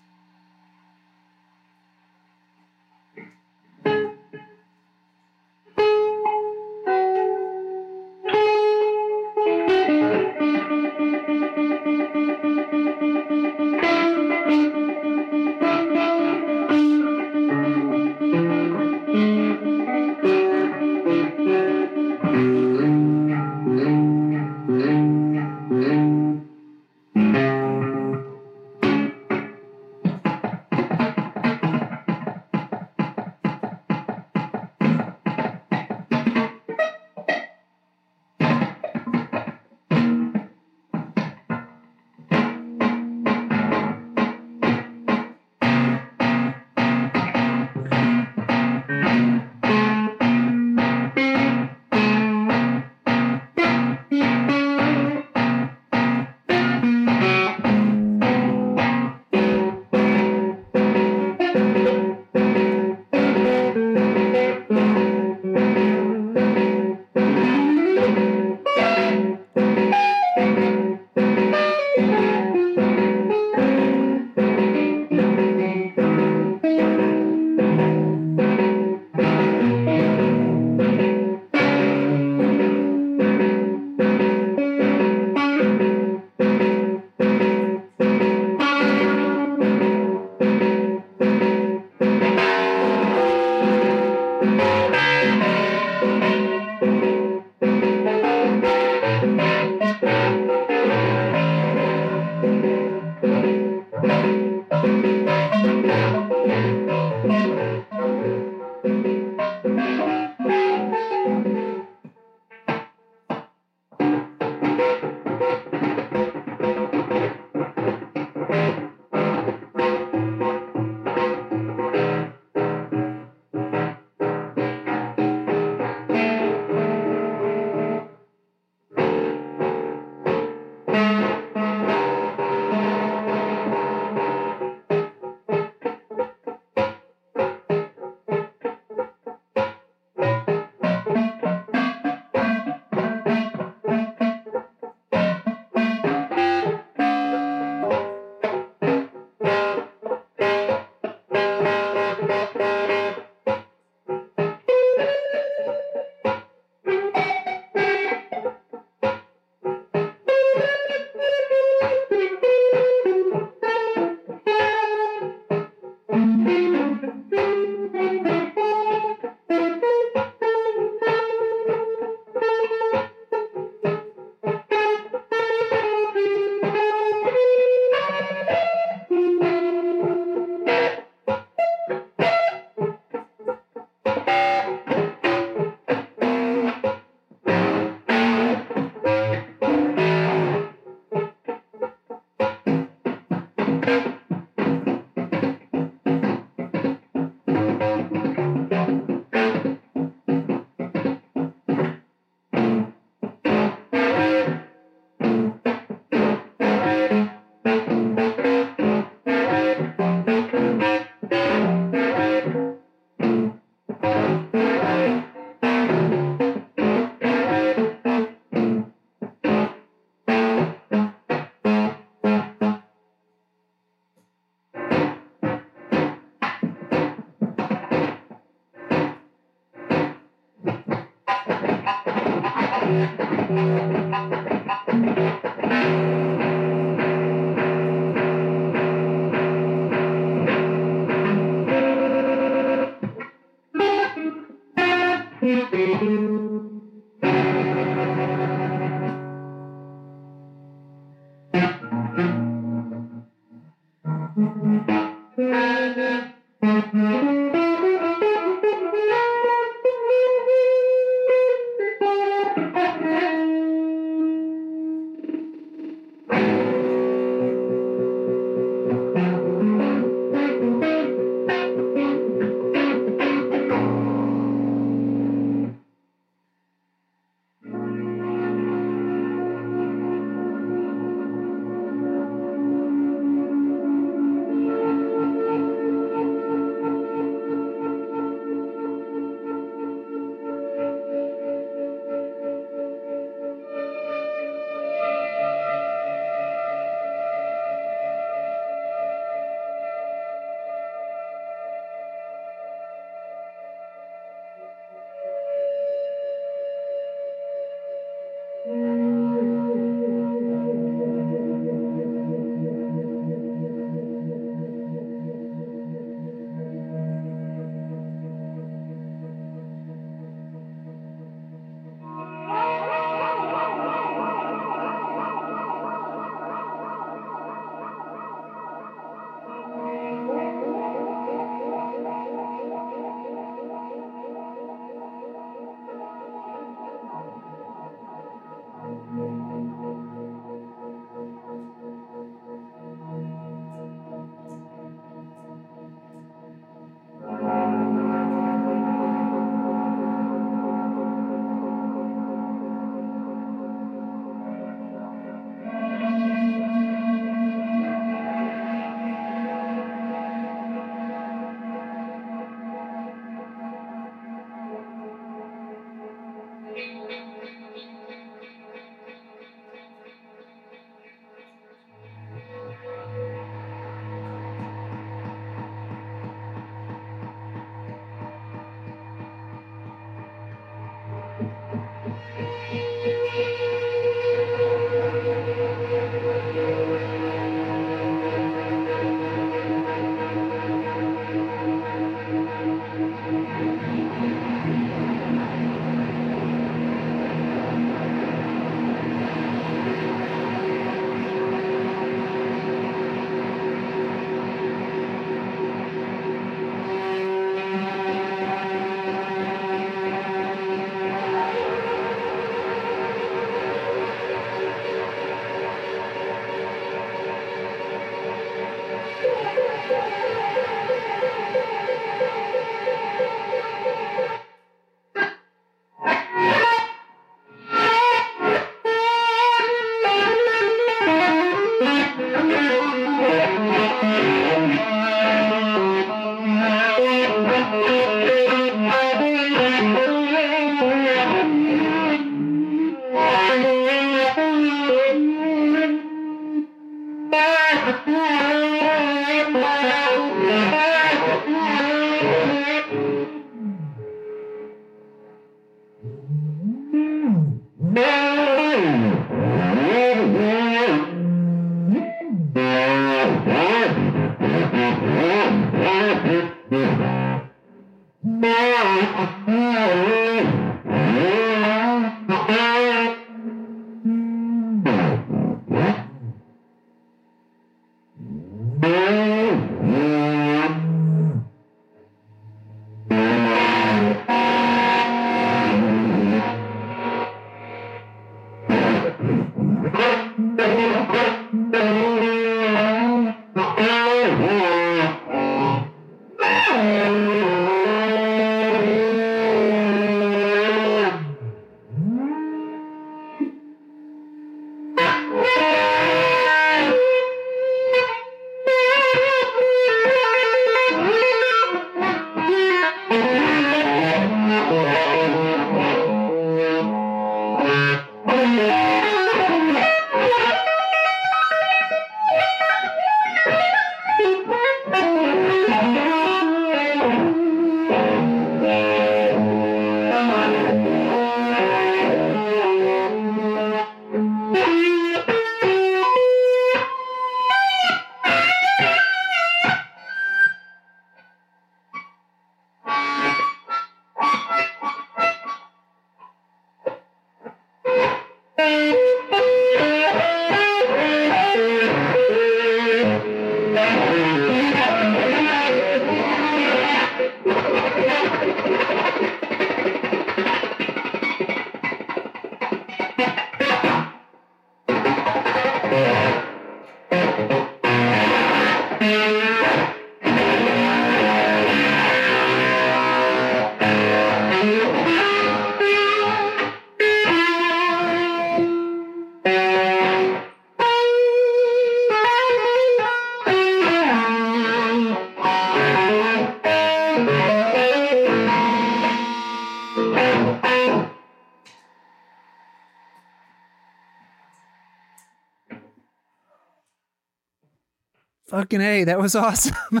Fucking A, that was awesome.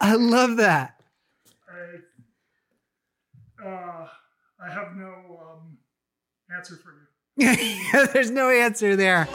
I love that. I, uh, I have no um, answer for you. There's no answer there.